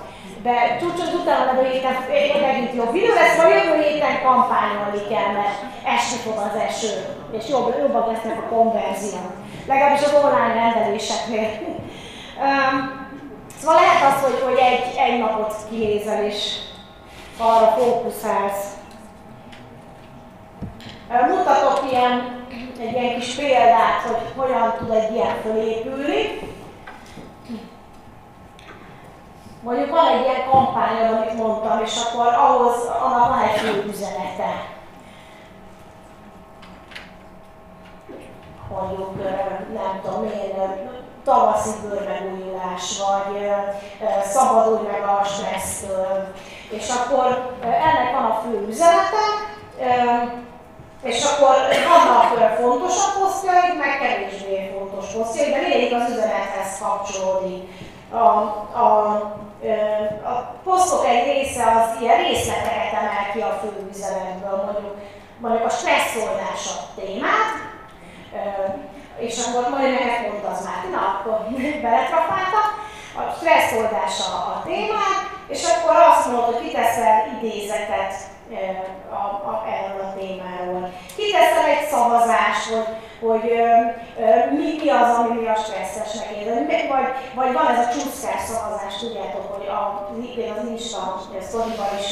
De csúcsot utána levő héten megint jobb idő lesz, vagy jövő héten kampányolni kell, mert esni fog az eső, és jobb, jobbak lesznek a konverziók. Legalábbis az online rendeléseknél. Um, szóval lehet az, hogy, hogy egy, egy napot kinézel, és arra fókuszálsz. Mutatok ilyen egy ilyen kis példát, hogy hogyan tud egy ilyen fölépülni. Mondjuk van egy ilyen kampány, amit mondtam, és akkor ahhoz annak van egy fő üzenete. Mondjuk, nem tudom én, tavaszi bőrmegújulás, vagy szabadulj meg a stressztől. És akkor ennek van a fő üzenete, és akkor vannak fontosabb posztjaik, meg kevésbé fontos posztjaik, de mindig az üzenethez kapcsolódik. A, a, a posztok egy része az ilyen részleteket emel ki a fő üzenetből, mondjuk, mondjuk a stresszoldás a témát, és akkor majd neked pont az már, na akkor beletrafáltak, a stresszoldása a témát, és akkor azt mondod, hogy kiteszel idézetet a, a, erről a témáról. Kiteszem egy szavazást, hogy, hogy ö, ö, mi, mi az, ami mi a stresszesnek érzi. Vagy, vagy van ez a csúszkás szavazás, tudjátok, hogy a, az Insta sztoriban is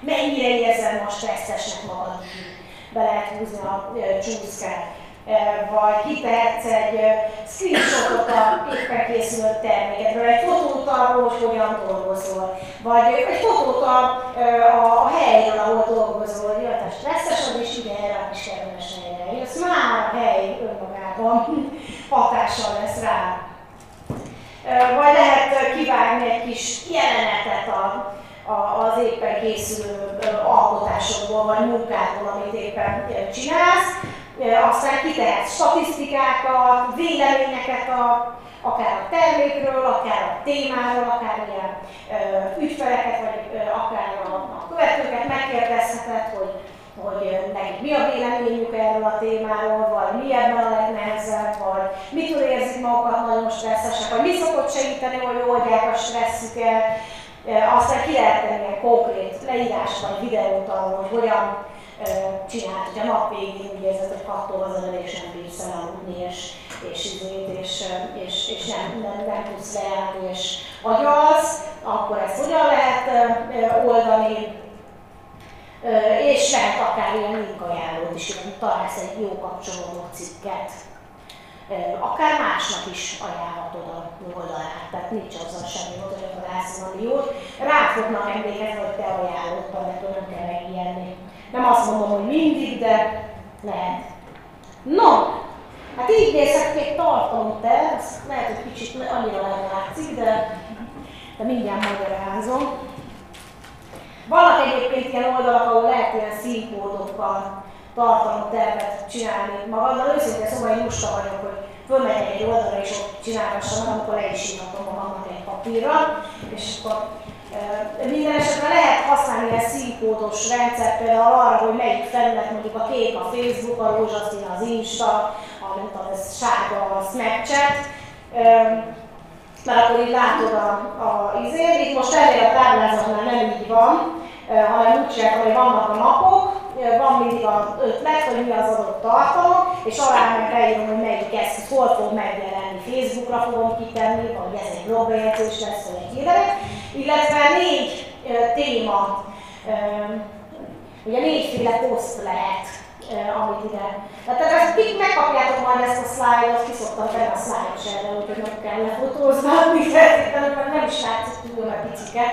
mennyire érzem a stresszesnek magad. Be lehet húzni a csúszkát vagy kitehetsz egy screenshotot a éppen készülött termékedről, egy fotót arról, hogy hogyan dolgozol, vagy egy fotót a, a, a helyről, ahol dolgozol, hogy jaj, te stresszes, és ide erre a kis kedves helyre. Jössz már a hely önmagában hatással lesz rá. Vagy lehet kivágni egy kis jelenetet a, az éppen készülő alkotásokból, vagy munkából, amit éppen csinálsz, aztán kitehet statisztikákat, véleményeket a, akár a termékről, akár a témáról, akár ilyen ügyfeleket, vagy akár a, a követőket megkérdezheted, hogy, hogy nekik mi a véleményük erről a témáról, vagy mi ebben a legnehezebb, vagy mitől érzik magukat nagyon stresszesek, vagy mi szokott segíteni, hogy oldják a stresszüket. Aztán ki lehet tenni konkrét leírást vagy videót arról, hogy hogyan csinált, hogy a nap végén úgy érzed, hogy és nem bírsz elaludni, és, és, izét, és, és, és nem, nem, nem tudsz leállni, és agyalsz, akkor ezt hogyan lehet oldani, és lehet akár ilyen link ajánlót is, hogy találsz egy jó kapcsolódó cikket, akár másnak is ajánlhatod a oldalát, tehát nincs azzal semmi hogy találsz valami jót. Rá fognak emlékezni, hogy te ajánlottad, de nem kell megijedni. Nem azt mondom, hogy mindig, de lehet. No, hát így nézett ki egy tartalomterv, lehet, hogy kicsit annyira nem látszik, de, de mindjárt magyarázom. Vannak egyébként ilyen oldalak, ahol lehet ilyen színkódokkal tartalomtervet csinálni magaddal. Őszintén szóval én lusta vagyok, hogy fölmegyek egy oldalra és ott csinálhassam, amikor le is írhatom magamnak egy papírra, és akkor minden lehet használni ilyen színkódos rendszert például arra, hogy melyik felület, mondjuk a kép a Facebook, a rózsaszín az Insta, a nem sárga a Snapchat, mert akkor így látod a, a izét. Itt most ennél a táblázatnál nem így van, hanem úgy csináltam, hogy vannak a napok, van mindig az ötlet, hogy mi az adott tartalom, és alá meg beírom, hogy melyik eszköz hol fog megjelenni. Facebookra fogom kitenni, vagy ez egy blogbejegyzés lesz, vagy egy hirdelet. Illetve négy téma, ugye négyféle poszt lehet, amit ide. Tehát ezt kik megkapjátok majd ezt a szlájdot, ki szoktam tenni a szlájdos erre, úgyhogy nem kell lefotózni, mert nem is látszik túl a picike.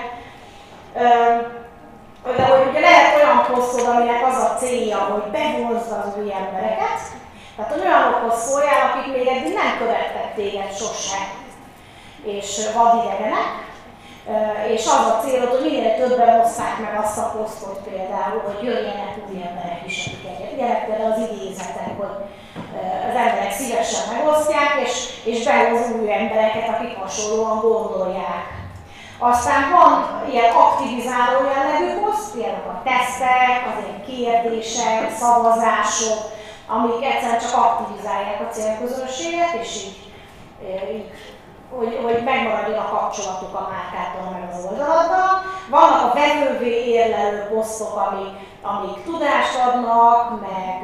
De hogy ugye lehet olyan posztod, aminek az a célja, hogy bevonzza az új embereket, tehát olyanokhoz szóljál, akik még eddig nem követtek téged sose, és vadidegenek, és az a célod, hogy minél többen osszák meg azt a posztot például, hogy jöjjenek új emberek is, akik egyet. például az idézetek, hogy az emberek szívesen megosztják, és, és behoz új embereket, akik hasonlóan gondolják. Aztán van ilyen aktivizáló jellegű poszt, ilyenek a tesztek, az ilyen kérdések, szavazások, amik egyszerűen csak aktivizálják a célközönséget, és így, így hogy, hogy megmaradjon a kapcsolatuk a márkától meg az oldaladdal. Vannak a vevővé érlelő posztok, amik, amik tudást adnak, meg,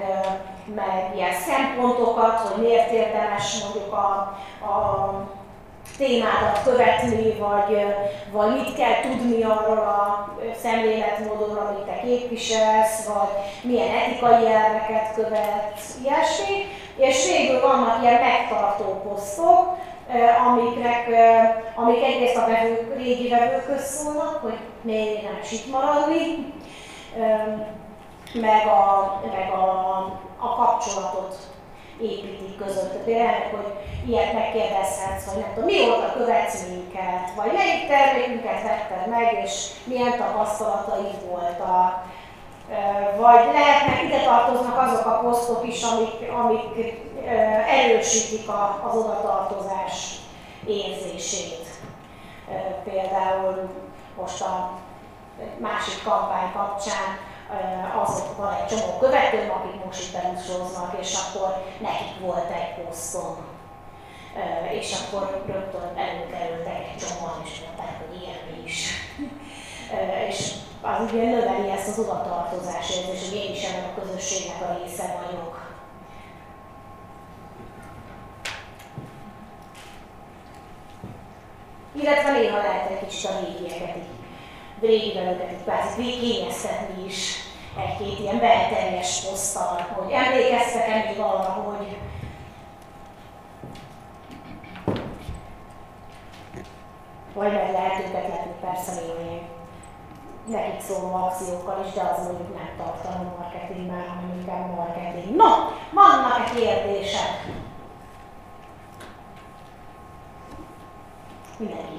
meg ilyen szempontokat, hogy miért érdemes mondjuk a, a témádat követni, vagy, vagy mit kell tudni arról a szemléletmódról, amit te képviselsz, vagy milyen etikai elveket követsz, ilyesmi. És végül vannak ilyen megtartó posztok, amiknek, amik egyrészt a vevők, régi vevőkhöz szólnak, hogy miért nem itt maradni, meg a, meg a, a kapcsolatot építik között. Például, hogy ilyet megkérdezhetsz, vagy nem tudom, mióta követsz minket, vagy melyik termékünket vetted meg, és milyen tapasztalataid voltak. Vagy lehetnek, ide tartoznak azok a posztok is, amik, amik erősítik az odatartozás érzését. Például most a másik kampány kapcsán azok van egy csomó követőm, akik most itt belusóznak, és akkor nekik volt egy posztom. És akkor rögtön előkerültek egy csomóan, és mondták, hogy ilyen is. és az ugye növeli ezt az odatartozás érzést, hogy én is ennek a közösségnek a része vagyok. Illetve néha lehet egy kicsit a régieket így régi velőket itt kvázi kényeztetni is egy-két ilyen belterjes poszttal, hogy emlékeztek-e még valahogy, vagy meg lehet őket lepni persze még nekik szóló akciókkal is, de az mondjuk nem tartalom marketing már, hanem inkább marketing. No, vannak-e kérdések? Mindenki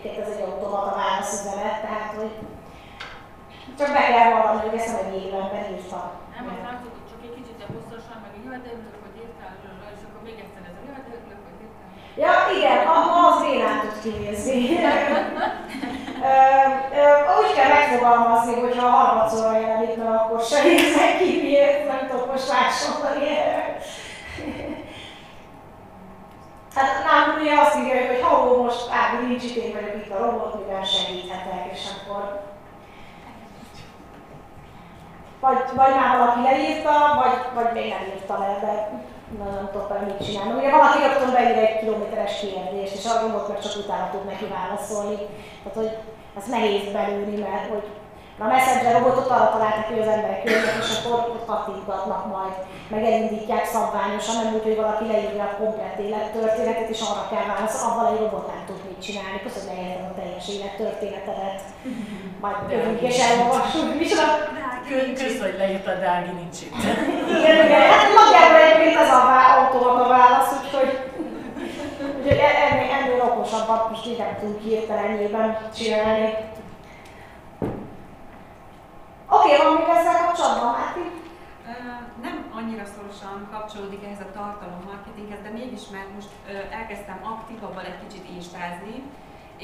egyébként ez egy automata válaszüzenet, tehát hogy csak be kell vallani, hogy ezt nem egy életben írtam. Nem, azt nem tudod, csak egy kicsit hosszasan, meg jövedelmük, hogy írtál, és akkor még egyszer ez a jövedelmük, hogy írtál. Ja, igen, az rénán tud kinézni. úgy kell megfogalmazni, hogy ha harmadszorra jelenik meg, akkor sem érzek ki, miért nem tudok most másolni erre. Hát nálunk ugye azt írja, hogy ha most Ági nincs itt, én vagyok itt a robot, mivel segíthetek, és akkor vagy, vagy már valaki leírta, vagy, vagy még nem írta le, de nem tudok mit csinálni. Ugye valaki rögtön beír egy kilométeres kérdést, és a robot meg csak utána tud neki válaszolni. Tehát, hogy ez nehéz belülni, mert hogy a Messenger robotot arra találtak, hogy az emberek jönnek, és akkor ott kattintgatnak majd, meg elindítják szabványosan, nem úgy, hogy valaki leírja a komplet élettörténetet, és arra kell válaszolni, avval egy robot nem tud mit csinálni. Köszönöm, hogy leírtam a teljes élettörténetedet. Majd jövünk és elolvassuk. Micsoda? Kösz, hogy leírta, de Ági nincs itt. Igen, igen. Hát nagyjából egyébként ez a vá- automata válasz, úgyhogy Úgyhogy e- ennél, ennél okosabbat most így nem tudunk hirtelenjében csinálni. Oké, van még ezzel kapcsolatban, Máté? Nem annyira szorosan kapcsolódik ehhez a tartalommarketinghez, de mégis mert most elkezdtem aktívabban egy kicsit instázni,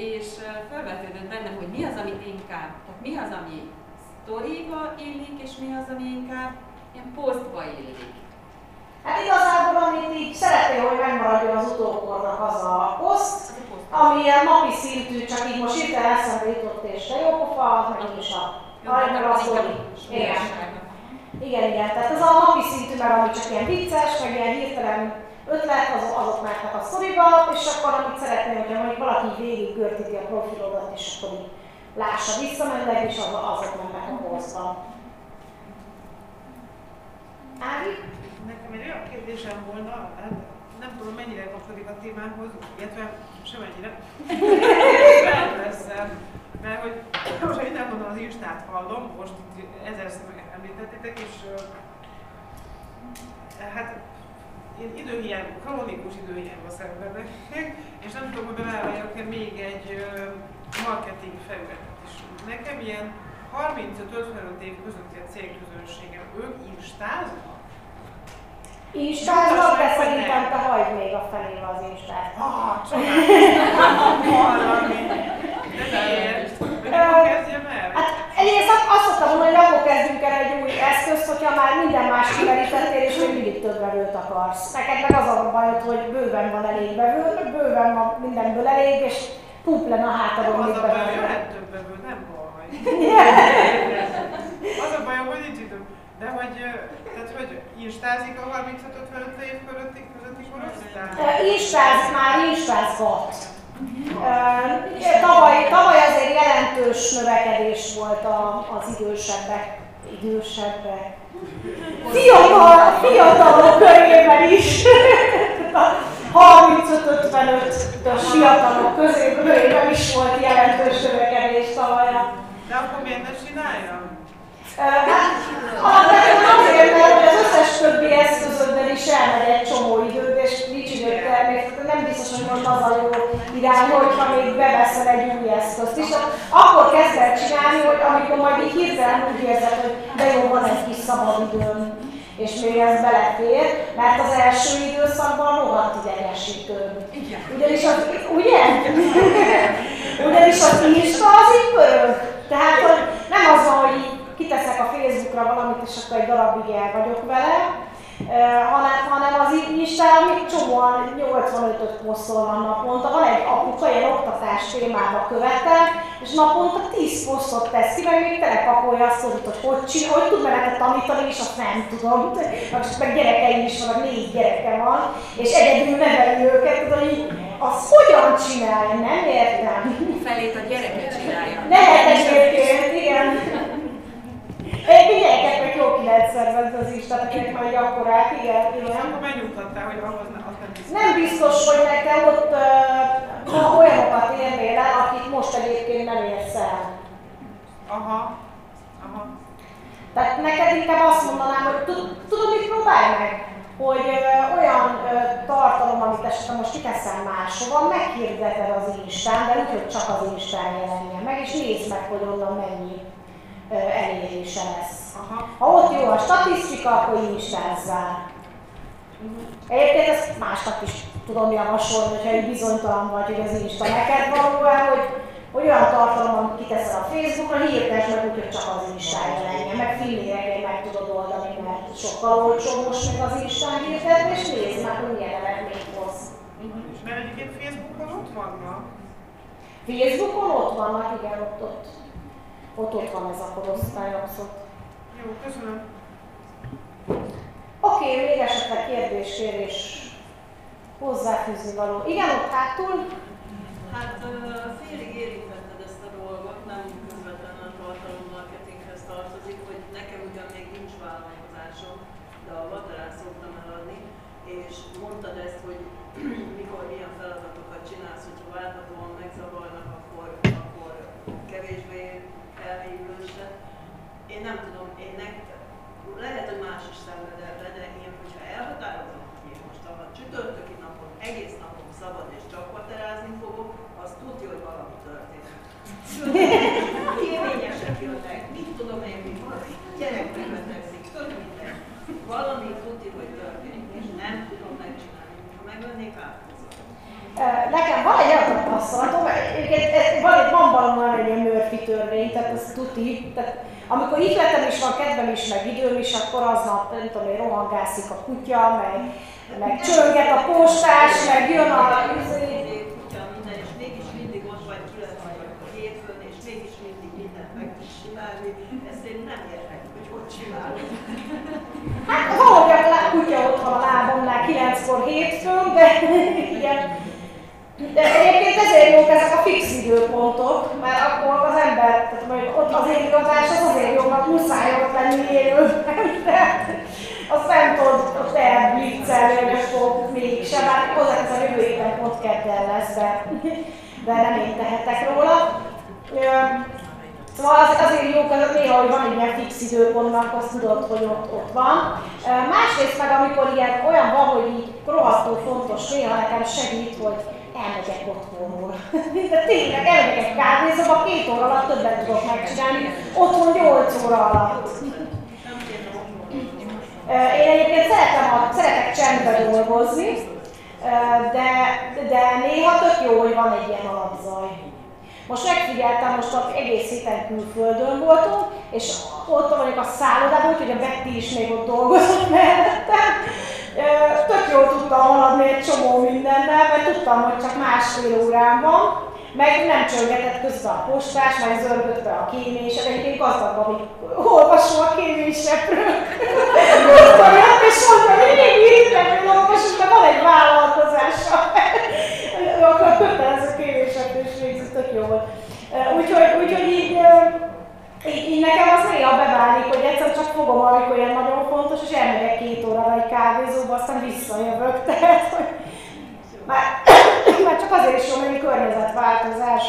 és felvetődött bennem, hogy mi az, amit inkább, tehát mi az, ami sztoriba illik, és mi az, ami inkább ilyen posztba illik. Hát igazából, amit így szeretnél, hogy megmaradjon az utókornak az a poszt, ami ilyen napi szintű, csak így most hirtelen eszembe jutott és te jó pofa, meg is a Sztori. inkább Igen. Igen, igen. Tehát ez a napi szintű, meg ami csak ilyen vicces, meg ilyen hirtelen ötlet, azok, azok mennek a sztoriba, és akkor amit szeretném, hogyha mondjuk valaki végig görtíti a profilodat, és akkor így lássa visszamenőleg, és az, azok mennek a posztba. Ági? Nekem egy olyan kérdésem volna, hát nem tudom mennyire kapcsolódik a témához, illetve semennyire. Felveszem, mert hogy most mindenhonnan az Instát hallom, most itt ezerszer említettétek, és hát én időhiány, kronikus időhiányban szenvedek, és nem tudom, hogy bevállaljuk-e még egy marketing felületet is. Nekem ilyen 35-55 év közötti a célközönségem, ők instáznak? Instáznak, de szerintem te hagyd még a felébe az Instát. Ah? Hát egyrészt azt szoktam mondani, hogy akkor kezdjünk el egy új eszközt, hogyha már minden más kimerítettél, és még mindig több vevőt akarsz. Neked meg az a bajod, hogy bőven van elég vevő, bőven van mindenből elég, és púp lenne a hátadon Az még a baj, hogy bevevő. jöhet több ebből, nem baj. Az a bajom, hogy nincs időm. De hogy, tehát hogy instázik a 35-55 év közötti, közötti korosztály? Instáz már instázgat. Ö, Tavaly, tavaly azért jelentős növekedés volt a, az idősebbek, idősebbek, fiatal, fiatalok körében is. A 35-55-ös fiatalok közében is volt jelentős növekedés tavaly. De akkor miért ne csináljam? Hát, azért, mert az összes többi eszközödben is elmegy egy csomó időd, és nincs időd természetesen. Nem biztos, hogy most az a jó irány, hogyha még beveszel egy új eszközt is. Akkor kezd el csinálni, hogy amikor majd így hirtelen úgy érzed, hogy de jó, van egy kis szabad időm, és még ez belefér, mert az első időszakban rohadt idegesítő. Ugyanis az, ugye? Ugyanis az Insta az így pörög. Tehát, hogy nem az van, hogy így kiteszek a Facebookra valamit, és akkor egy darabig el vagyok vele, hanem, hanem az Instán még csomóan 85-öt posztolnak naponta. Van egy apuka, ilyen oktatás témába követel, és naponta 10 posztot tesz ki, meg még telepakolja azt, hogy hogy, hogy, csinál, hogy tud veled tanítani, és azt nem tudom. Most meg gyerekeim is vannak, négy gyereke van, és egyedül neveli őket, tudod, hogy azt hogyan csinálja, nem értem. Felét a gyereke csinálja. Lehet egyébként, igen. Egyébként gyerekeknek jó ki lehet szervezni az Instát, akinek már egy akkorát, igen, igen. akkor megnyugtattál, hogy ahhoz ne, azt nem biztos. Nem biztos, hogy nekem ott uh, olyanokat érnél el, akik most egyébként nem érsz el. Aha. Aha. Tehát neked inkább azt mondanám, hogy tud- tudod, mit próbálj meg? Hogy ö, olyan ö, tartalom, amit esetleg most kiteszem máshova, meghirdeted az Instán, de úgy, hogy csak az Instán jelenjen meg, és nézd meg, hogy onnan mennyi elérése lesz. Aha. Ha ott jó a statisztika, akkor instázzál. Egyébként ezt másnak is tudom javasolni, hogyha egy bizonytalan vagy, hogy az Insta neked való hogy, hogy olyan tartalom, amit kiteszel a Facebookra, hirdesd meg úgy, hogy csak az Instán jelenjen, meg filméreket meg tudod oldani, mert sokkal olcsóbb most meg az Instán hirdetni, és nézd meg, hogy milyen eredményt hoz. Mert egyébként Facebookon ott vannak. Facebookon ott vannak, igen, ott, ott, ott, ott van ez a korosztály abszolút. Jó, köszönöm. Oké, okay, még esetleg kérdés, kérés, hozzáfűzni való. Igen, ott hátul. Hát félig érintetted ezt a dolgot, nem közvetlenül a tartalommarketinghez tartozik, hogy nekem ugyan még nincs vállalkozásom, de a vaterán szoktam eladni, és mondtad ezt, hogy mikor milyen feladatokat csinálsz, hogyha várhatóan megzavarnak, akkor, akkor kevésbé elmélyülősed. Én nem tudom, én nek, lehet, hogy más is szenved ebbe, de én, hogyha elhatározom, hogy én most a csütörtöki napon egész napon szabad és csak vaterázni fogok, az tudja, hogy valami történik. Kérvényesek jönnek, mit tudom én, mi van, gyerek megbetegszik, tök. Valami tudja, hogy történik, és nem tudom megcsinálni. Ha megvennék, áthozom. Nekem van egy olyan tapasztalatom, van, van valami egy Murphy törvény, tehát ez tuti. Tehát amikor ihletem is van, kedvem is, meg időm is, akkor aznap, nem tudom én, rohangászik a kutya, meg, meg csönget a postás, meg jön a... kutya minden, és mégis mindig ott vagy 9 vagy hétfőn, és mégis mindig mindent meg tudsz csinálni. Ezt én nem értek, hogy hogy csinálod. Hát valahogy a kutya ott van a lábomnál 9-kor hétfőn, de. De egyébként ezért jók ezek a fix időpontok, mert akkor az ember, tehát mondjuk ott az igazás, az azért jó, mert muszáj ott lenni élőben, azt nem tudod ott elblitzelni, hogy akkor mégsem, bár hozzáteszem, jövő héten ott kedden lesz, de, de nem én tehetek róla. Szóval az, azért jó, hogy néha, hogy van egy ilyen fix időpontnak, azt tudod, hogy ott, ott van. Másrészt meg, amikor ilyen olyan van, hogy így rohadtul fontos, néha nekem segít, hogy elmegyek otthonról. De tényleg elmegyek egy kávézóba, két óra alatt többet tudok megcsinálni, otthon 8 óra alatt. Én egyébként szeretem a, szeretek csendben dolgozni, de, de néha tök jó, hogy van egy ilyen alapzaj. Most megfigyeltem, most egész héten külföldön voltunk, és ott vagyok a szállodában, úgyhogy a Betty is még ott dolgozott mellettem. Tök jól tudtam haladni egy csomó mindennel, mert tudtam, hogy csak másfél órám van, meg nem csöngetett közben a postás, meg zörgött a kémés, egyébként gazdag, amik olvasom a kémésepről. és mondta, hogy mindig írtak, hogy olvasom, de van egy vállalkozása. Akkor kötelező kémésepről is végzett, tök jó volt. Úgyhogy, úgyhogy így, így, így nekem az néha beválik, hogy egyszer csak fogom, amikor ilyen nagyon fontos, és elmegyek két órára egy kávézóba, aztán visszajövök. Tehát, hogy már, már csak azért is jó, hogy környezetváltozás.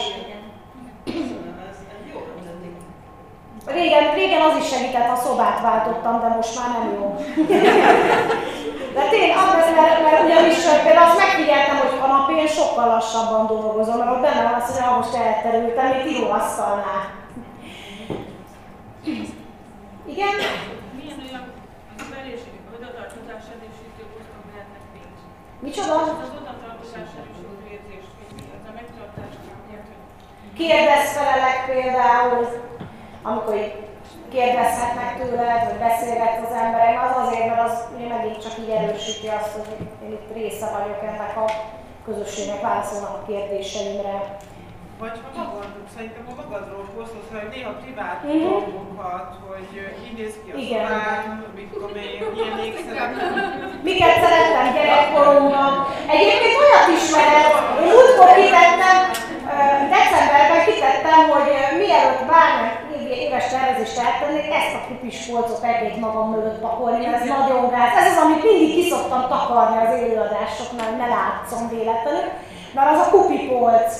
Régen, régen az is segített, ha szobát váltottam, de most már nem jó. De tényleg, az, mert, mert ugyanis például azt megfigyeltem, hogy kanapén sokkal lassabban dolgozom, mert ott benne van az, hogy most elterültem, még íróasztalnál. Igen? Milyen olyan felelősségek, a odatartozás erősítő osztok lehetnek pénz? Micsoda? Az odatartozás erősítő érzést, ez a megtartás, miért, hogy Kérdez felelek például, amikor kérdezhetnek tőled, vagy beszélgetsz az emberek, az azért, mert az megint csak így erősíti azt, hogy én itt része vagyok ennek a közösségnek, válaszolnak a kérdéseimre. Vagy ha magad, szerintem a magadról posztolsz, hogy néha privát Mhm. dolgokat, hogy így néz ki a Igen. szobám, mit tudom én, milyen ékszerek. Miket szerettem gyerekkoromban. Egyébként olyat ismerek, én múltkor kitettem, decemberben kitettem, hogy mielőtt bármely év- éves tervezést eltennék, ezt a kupis polcot egész magam mögött pakolni, mert ez nagyon gáz. Ez az, amit mindig kiszoktam takarni az élőadásoknál, hogy ne látszom véletlenül, mert az a kupipolc.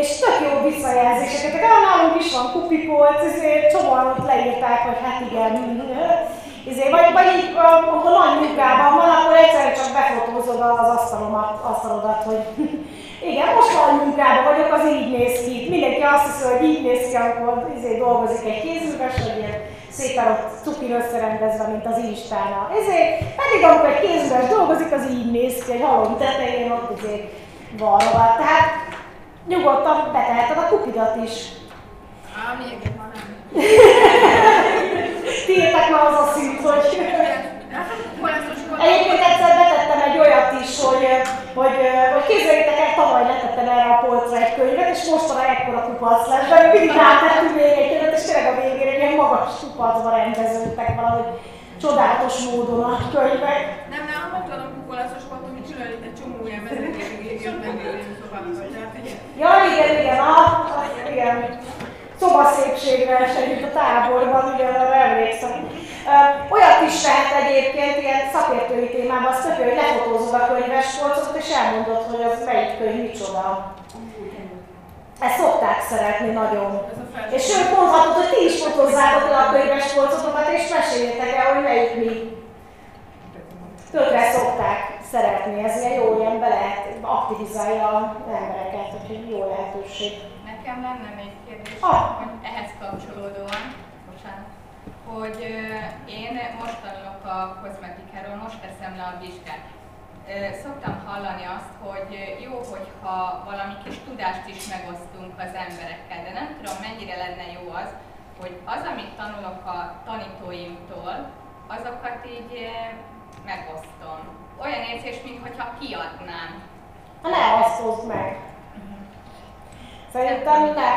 És tök jó visszajelzéseket, nálunk is van kupipolc, ezért csomóan ott leírták, hogy hát igen, Izé, vagy, vagy így, amikor nagy munkában van, akkor egyszerűen csak befotózod az asztalomat, asztalodat, hogy igen, most nagy munkában vagyok, az így néz ki. Mindenki azt hiszi, hogy így néz ki, amikor izé, dolgozik egy kézműves, hogy ilyen szépen ott cukin összerendezve, mint az Instánál. Ezért pedig amikor egy kézműves dolgozik, az így néz ki, egy halom tetején ott izé van. Tehát nyugodtan beteheted a kupidat is. Á, még egy van nem. Tiétek már az a szint, hogy... Egyébként egyszer betettem egy olyat is, hogy, hogy, hogy képzeljétek és mostanra ekkora kupac lett, de mindig rátettünk még egy könyvet, és tényleg a végére egy ilyen magas kupacba rendeződtek valahogy csodálatos módon a könyvek. Nem, nem, mondtam a kukolászos volt, hogy csinálni egy csomó ilyen vezetőjét, ugye. Ja, igen, igen, a, a igen. Szobaszépségverseny itt a táborban, igen, arra emlékszem. Olyat is lehet egyébként, ilyen szakértői témában, az tök jó, hogy lefotózod a könyvespolcot, és elmondod, hogy az melyik könyv micsoda. Ezt szokták szeretni nagyon. És sőt, mondhatod, hogy ti is fotózzátok le a könyvespolcotokat, és meséljétek el, hogy melyik mi. Tökre szokták szeretni, ez ilyen jó, ilyen be lehet, aktivizálja az embereket, úgyhogy jó lehetőség. Nekem lenne még kérdés, Ah. hogy ehhez kapcsolódóan, bocsánat, hogy én most tanulok a kozmetikáról, most teszem le a vizsgát. Szoktam hallani azt, hogy jó, hogyha valami kis tudást is megosztunk az emberekkel, de nem tudom, mennyire lenne jó az, hogy az, amit tanulok a tanítóimtól, azokat így megosztom. Olyan érzés, mintha kiadnám. Ha ne osztozd meg. Szerintem ne.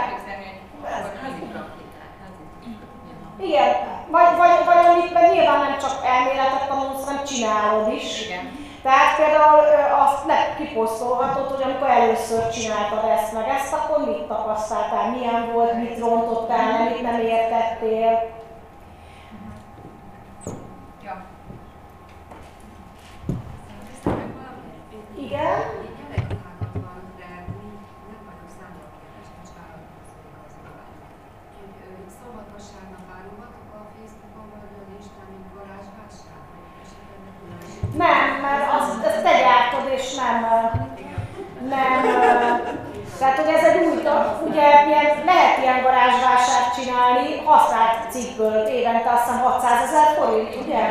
Igen, vagy, vagy, vagy amit meg nyilván nem csak elméletet tanulsz, hanem csinálod is. Igen. Tehát például azt le kiposztolhatod, hogy amikor először csináltad ezt meg ezt, akkor mit tapasztaltál, milyen volt, mit rontottál, mit nem értettél. Ja. Tisztelt meg valami? Igen. Így gyerektágat van, de mi nem vagyok számolképes, nincs vállalkozói az Hogy ö, szabadosságnak válogatok a Facebookon vagy az Instán, mint garázsvásár, vagy esetleg ne tudom. Nem, mert az, ezt te gyártod, és nem, ö, nem, ö, tehát hogy ez egy új, dolog. ugye ilyen, lehet ilyen garázsvásárt csinálni, használt cikkből évente azt hiszem 600 ezer forint, ugye?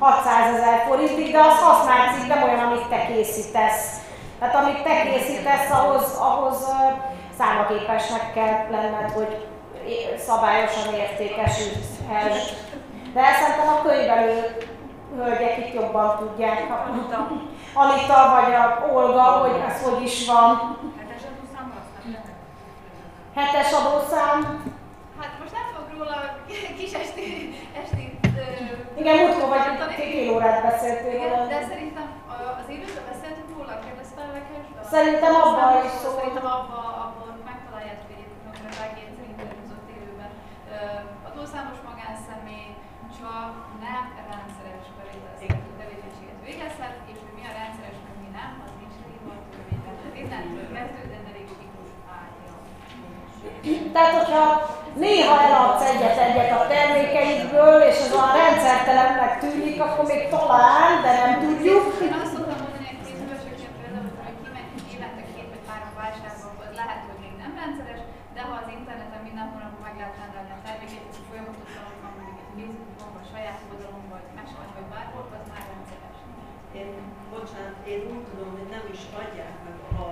600 ezer forintig, de az használt cikk nem olyan, amit te készítesz. Tehát amit te készítesz, ahhoz, ahhoz számaképesnek kell lenned, hogy szabályosan értékesülhess. De szerintem a könyvelő hölgyek itt jobban tudják. Anita. Anita vagy a Olga, hogy ez hogy is van. Hetes lehet. Hetes adószám. Hát most nem fogok róla kis esti, esti Igen, múltkor vagy fél órát beszéltél Igen, de szerintem az élőben beszéltünk róla, kérdezfelvekes, de Szerintem abban is szó. Szerintem abban, abban megtaláljátok egyébként a vágét, szerintem előzott élőben. Adószámos magánszemély csak nem rendszeres tevékenységet végezhet, és hogy mi a rendszeres, Tehát, hogyha néha eladsz egyet-egyet a termékeidből, és ez a rendszertelennek tűnik, akkor még talán, de nem tudjuk. Én azt szoktam mondani, hogy pénzbősöknél például, hogy kimegy évente két vagy három az lehet, hogy még nem rendszeres, de ha az interneten minden hónapban meg lehet rendelni a termékét, és folyamatosan ott van mondjuk egy Facebookon, vagy saját oldalon, vagy mesben, vagy bárhol, az már rendszeres. Én, bocsánat, én úgy tudom, hogy nem is adják meg a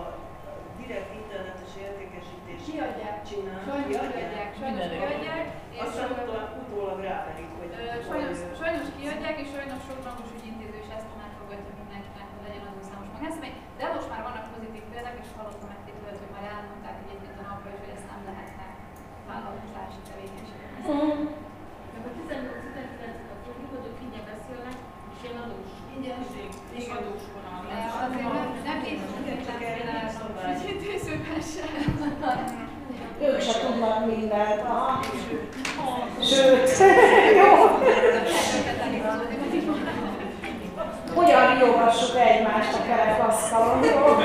direkt internetes értékesítés Kiadják. csinál, Sajnos kiadják, sajnos kiadják, és aztán utólag, utólag ráverik, hogy Ö, Sajnos, sajnos kiadják, és sajnos sok rangos ügyintéző is ezt megfogadja mindenkinek, hogy legyen adószámos magánszemély. De most már vannak pozitív példák, és hallottam egy titulát, hogy már elmondták egyébként a napra is, hogy ezt nem lehetne vállalkozási tevékenységnek. Mhm. Meg a 18-19 a tudjuk, hogy ők ingyen beszélnek, és ilyen adós. Ingyen. És adós vonal. Azért nem, nem bízunk ők se tudnak mindent. Aha. Sőt, jó. Hogyan riogassuk egymást a kerekasztalomról?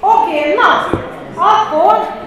Oké, okay, na, akkor